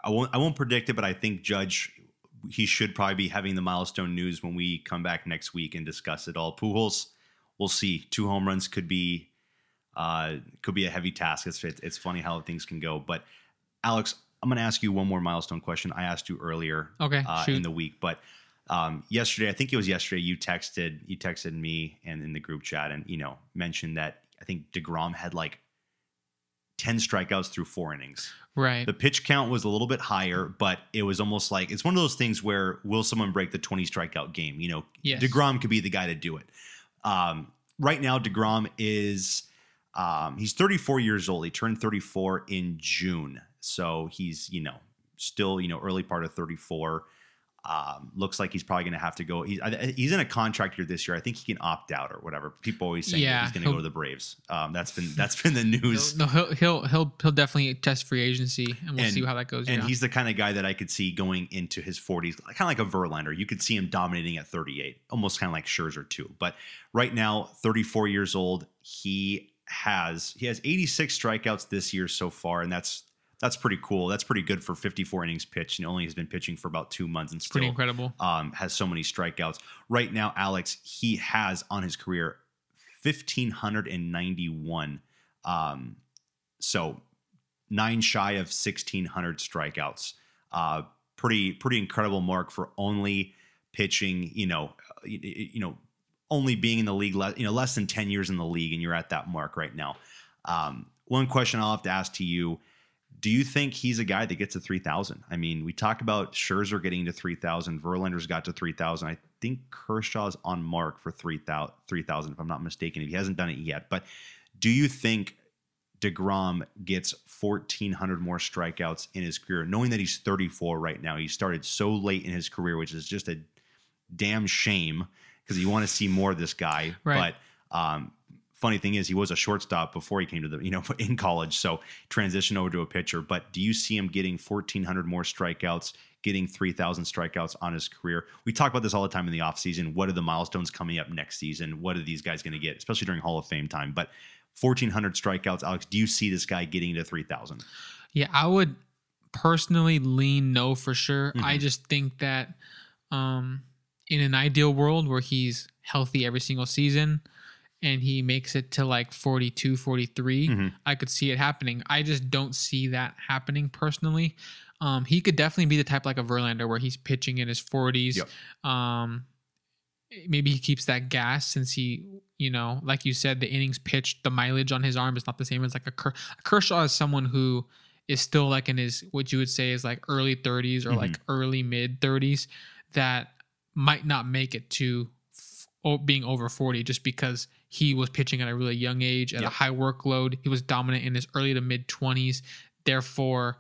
I won't I won't predict it, but I think Judge he should probably be having the milestone news when we come back next week and discuss it all. Pujols, we'll see. Two home runs could be uh could be a heavy task. It's it's funny how things can go. But Alex, I'm gonna ask you one more milestone question. I asked you earlier okay, uh, in the week. But um, yesterday, I think it was yesterday, you texted you texted me and in the group chat, and you know mentioned that I think deGrom had like ten strikeouts through four innings. right. The pitch count was a little bit higher, but it was almost like it's one of those things where will someone break the twenty strikeout game? You know, Yes. deGrom could be the guy to do it. Um, right now, deGrom is um, he's 34 years old. He turned 34 in June, so he's you know still you know early part of 34. Um, looks like he's probably going to have to go. He's, he's in a contract year this year. I think he can opt out or whatever. People always say Yeah, he's going to go to the Braves. Um, that's been that's been the (laughs) news. No, he'll, he'll he'll he'll definitely test free agency, and we'll And- see how that goes. And yeah. he's the kind of guy that I could see going into his 40s, kind of like a Verlander. You could see him dominating at 38, almost kind of like Scherzer too. But right now, 34 years old, he has he has 86 strikeouts this year so far, and that's that's pretty cool. That's pretty good for 54 innings pitched, and only has been pitching for about two months, and pretty still incredible. um, has so many strikeouts. Right now, Alex, he has on his career 1,591. Um, so nine shy of 1,600 strikeouts. Uh, pretty, pretty incredible mark for only pitching, you know, you, you know, only being in the league, le- you know, less than 10 years in the league, and you're at that mark right now. Um, one question I'll have to ask to you do you think he's a guy that gets to 3,000? I mean, we talk about Scherzer getting to 3,000. Verlander's got to 3,000. I think Kershaw's on mark for 3,000, 3, if I'm not mistaken, if he hasn't done it yet. But do you think deGrom gets 1,400 more strikeouts in his career, knowing that he's 34 right now? He started so late in his career, which is just a damn shame because you want to see more of this guy. Right. But um, funny thing is he was a shortstop before he came to the you know (laughs) in college so transition over to a pitcher. But do you see him getting 1400 more strikeouts getting 3000 strikeouts on his career? We talk about this all the time in the offseason. What are the milestones coming up next season? What are these guys going to get especially during hall of fame time? But 1400 strikeouts alex do you see this guy getting to 3000 Yeah, I would personally lean no for sure. I Mhm. just think that um, in an ideal world where he's healthy every single season and he makes it to like 42, 43, Mhm. I could see it happening. I just don't see that happening personally. Um, he could definitely be the type like a Verlander where he's pitching in his 40s. Yep. Um, maybe he keeps that gas since he, you know, like you said, the innings pitched, the mileage on his arm is not the same as like a, Ker- Kershaw is someone who is still like in his what you would say is like early 30s or like early mid 30s that might not make it to f- being over 40 just because he was pitching at a really young age at Yep. a high workload. He was dominant in his early to mid 20s. Therefore,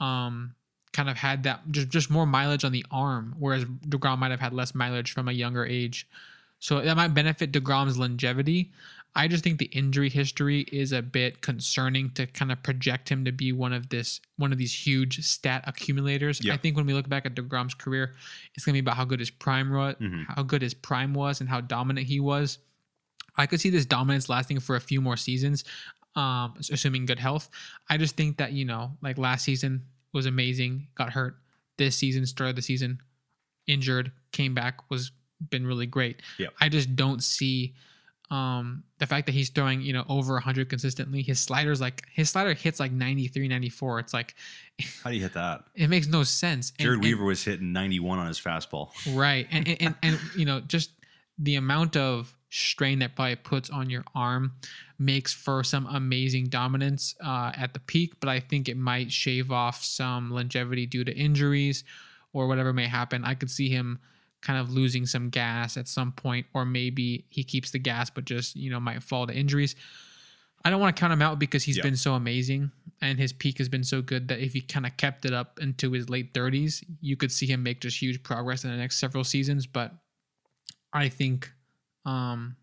um, kind of had that just just more mileage on the arm, whereas deGrom might have had less mileage from a younger age. So that might benefit deGrom's longevity. I just think the injury history is a bit concerning to kind of project him to be one of this one of these huge stat accumulators. Yeah. I think when we look back at deGrom's career, it's gonna be about how good his prime was, Mhm. how good his prime was, and how dominant he was. I could see this dominance lasting for a few more seasons, um, assuming good health. I just think that you know, like last season was amazing, got hurt. This season started the season injured, came back, was been really great. Yep. I just don't see um the fact that he's throwing you know over 100 consistently his sliders like his slider hits like 93 94 it's like how do you hit that (laughs) it makes no sense And- Jered and- weaver was hitting 91 on his fastball right and, and and and you know just the amount of strain that probably puts on your arm makes for some amazing dominance uh, at the peak but i think it might shave off some longevity due to injuries or whatever may happen i could see him kind of losing some gas at some point or maybe he keeps the gas but just you know might fall to injuries i don't want to count him out because he's Yeah. been so amazing and his peak has been so good that if he kind of kept it up into his late 30s you could see him make just huge progress in the next several seasons but i think um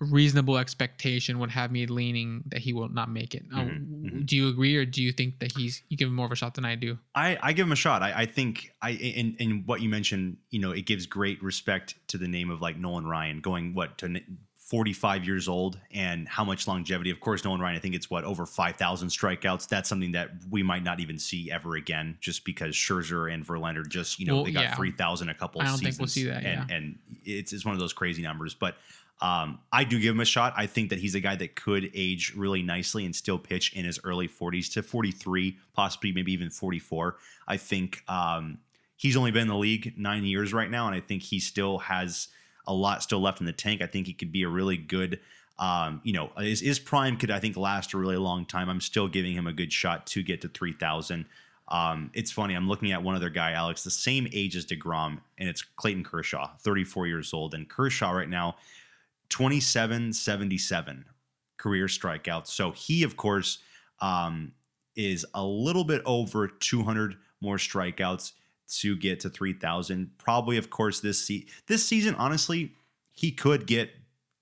reasonable expectation would have me leaning that he will not make it. Mhm, mhm. Do you agree, or do you think that he's you give him more of a shot than I do? I, I give him a shot. I, I think I in in what you mentioned, you know, it gives great respect to the name of like Nolan Ryan going what to 45 years old and how much longevity. Of course, Nolan Ryan, I think it's what over 5,000 strikeouts. That's something that we might not even see ever again, just because Scherzer and Verlander just you know Well, they got yeah. 3,000 a couple. I don't seasons, think we'll see that, and yeah. and it's it's one of those crazy numbers, but. Um, I do give him a shot. I think that he's a guy that could age really nicely and still pitch in his early 40s to 43, possibly maybe even 44. I think um, he's only been in the league nine years right now, and I think he still has a lot still left in the tank. I think he could be a really good, um, you know, his, his prime could I think last a really long time. I'm still giving him a good shot to get to 3,000. Um, it's funny. I'm looking at one other guy, Alex, the same age as deGrom, and it's Clayton Kershaw, 34 years old, and Kershaw right now. 27 77 career strikeouts. So he, of course, um, is a little bit over 200 more strikeouts to get to 3,000. Probably, of course, this se- this season, honestly, he could get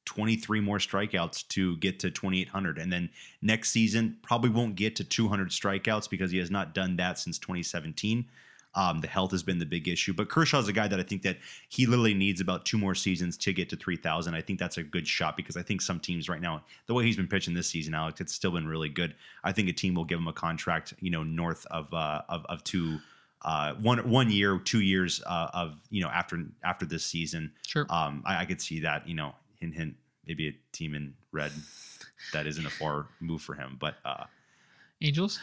23 more strikeouts to get to 2,800. And then next season, probably won't get to 200 strikeouts because he has not done that since 2017. Um, the health has been the big issue, but Kershaw's a guy that I think that he literally needs about two more seasons to get to 3,000. I think that's a good shot because I think some teams right now, the way he's been pitching this season, Alex, it's still been really good. I think a team will give him a contract, you know, north of uh, of, of two, uh, one one year, two years uh, of you know after after this season. Sure. Um, I, I could see that, you know, hint hint, maybe a team in red that isn't a far move for him, but uh, Angels.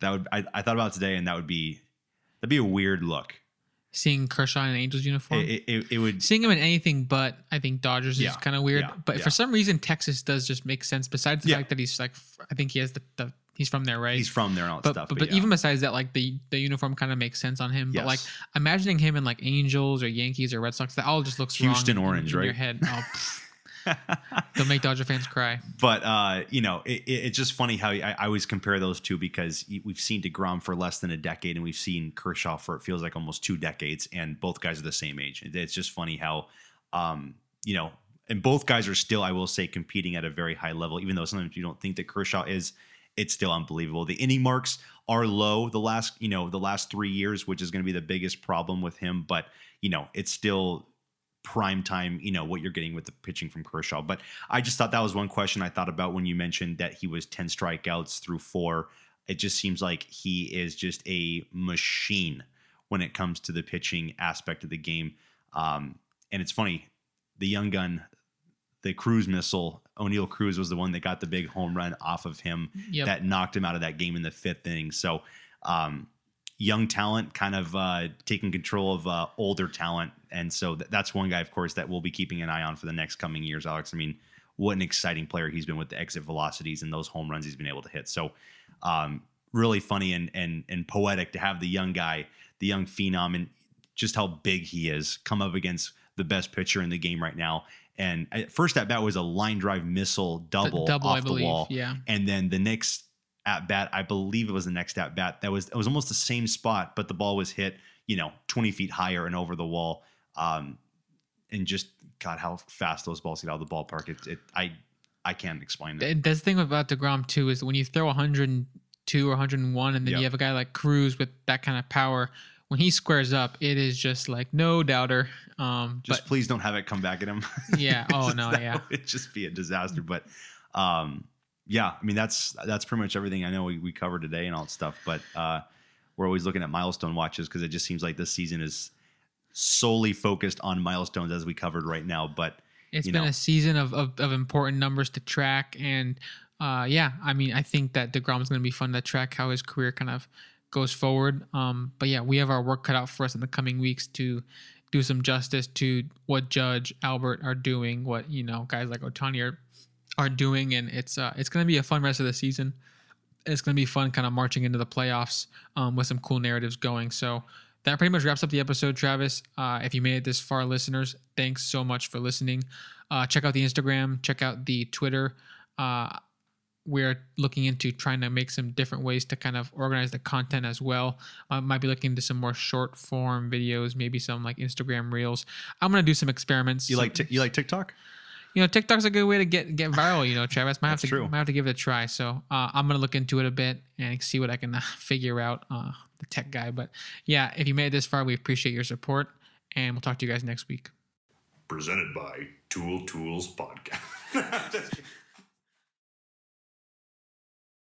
that would I, I thought about today, and that would be that'd be a weird look seeing Kershaw in an Angels uniform. It, it, it would seeing him in anything but I think Dodgers is Yeah, kind of weird. yeah, but yeah. for some reason, Texas does just make sense. Besides the fact that he's like, I think he has the, the he's from there, right? he's from there and all that but, stuff. but, but yeah. even besides that, like the the uniform kind of makes sense on him. But like imagining him in like Angels or Yankees or Red Sox, that all just looks Houston wrong orange, in Your right? head, (laughs) oh, they'll make Dodger fans cry. but uh, you know, it, it- it's just funny how I, I always compare those two because we've seen deGrom for less than a decade, and we've seen Kershaw for it feels like almost two decades, and both guys are the same age. It's just funny how, um, you know, and both guys are still, I will say, competing at a very high level. Even though sometimes you don't think that Kershaw is, it's still unbelievable. The inning marks are low the last, you know, the last three years, which is going to be the biggest problem with him. But you know, it's still prime time, you know, what you're getting with the pitching from Kershaw. But I just thought that was one question I thought about when you mentioned that he was 10 strikeouts through four. It just seems like he is just a machine when it comes to the pitching aspect of the game. Um, and it's funny, the young gun, the cruise missile, Oneil Cruz was the one that got the big home run off of him Yep. that knocked him out of that game in the fifth inning. So, um, young talent kind of uh, taking control of uh, older talent. And so th- that's one guy, of course, that we'll be keeping an eye on for the next coming years, Alex. I mean, what an exciting player he's been with the exit velocities and those home runs he's been able to hit. So, um, really funny and, and, and poetic to have the young guy, the young phenom, and just how big he is come up against the best pitcher in the game right now. And at first at bat was a line drive missile double, double, off I the believe. wall. Yeah. And then the next at bat, I believe it was the next at bat. That was it was almost the same spot, but the ball was hit, you know, 20 feet higher and over the wall. Um, and just God, how fast those balls get out of the ballpark. It, it I I can't explain it. That's the thing about deGrom too is when you throw 102 or 101, and then Yep. you have a guy like Cruz with that kind of power. When he squares up, it is just like no doubter. Um, Just but please don't have it come back at him. (laughs) Yeah. Oh, no, yeah. would (laughs) just be a disaster. But um, yeah, I mean that's that's pretty much everything I know we, we covered today and all that stuff. But uh, we're always looking at milestone watches because it just seems like this season is solely focused on milestones as we covered right now. But it's been know. a season of, of, of important numbers to track. And uh, yeah, I mean, I think that deGrom's going to be fun to track how his career kind of goes forward. Um, but yeah, we have our work cut out for us in the coming weeks to do some justice to what Judge Albert are doing, what you know guys like Ohtani are are doing, and it's uh, it's to be a fun rest of the season. It's to be fun, kind of marching into the playoffs um, with some cool narratives going. So that pretty much wraps up the episode, Travis. Uh, if you made it this far, listeners, thanks so much for listening. Uh, check out the Instagram, check out the Twitter. Uh, we're looking into trying to make some different ways to kind of organize the content as well. I might be looking into some more short form videos, maybe some like Instagram reels. I'm gonna do some experiments. you like Tik- you like TikTok? you know, TikTok's a good way to get get viral. You know, Travis might have to true. might have to give it a try. So uh, I'm gonna look into it a bit and see what I can uh, (laughs) figure out. Uh, the tech guy, but yeah, if you made it this far, we appreciate your support, and we'll talk to you guys next week. presented by Tool Tools Podcast. (laughs)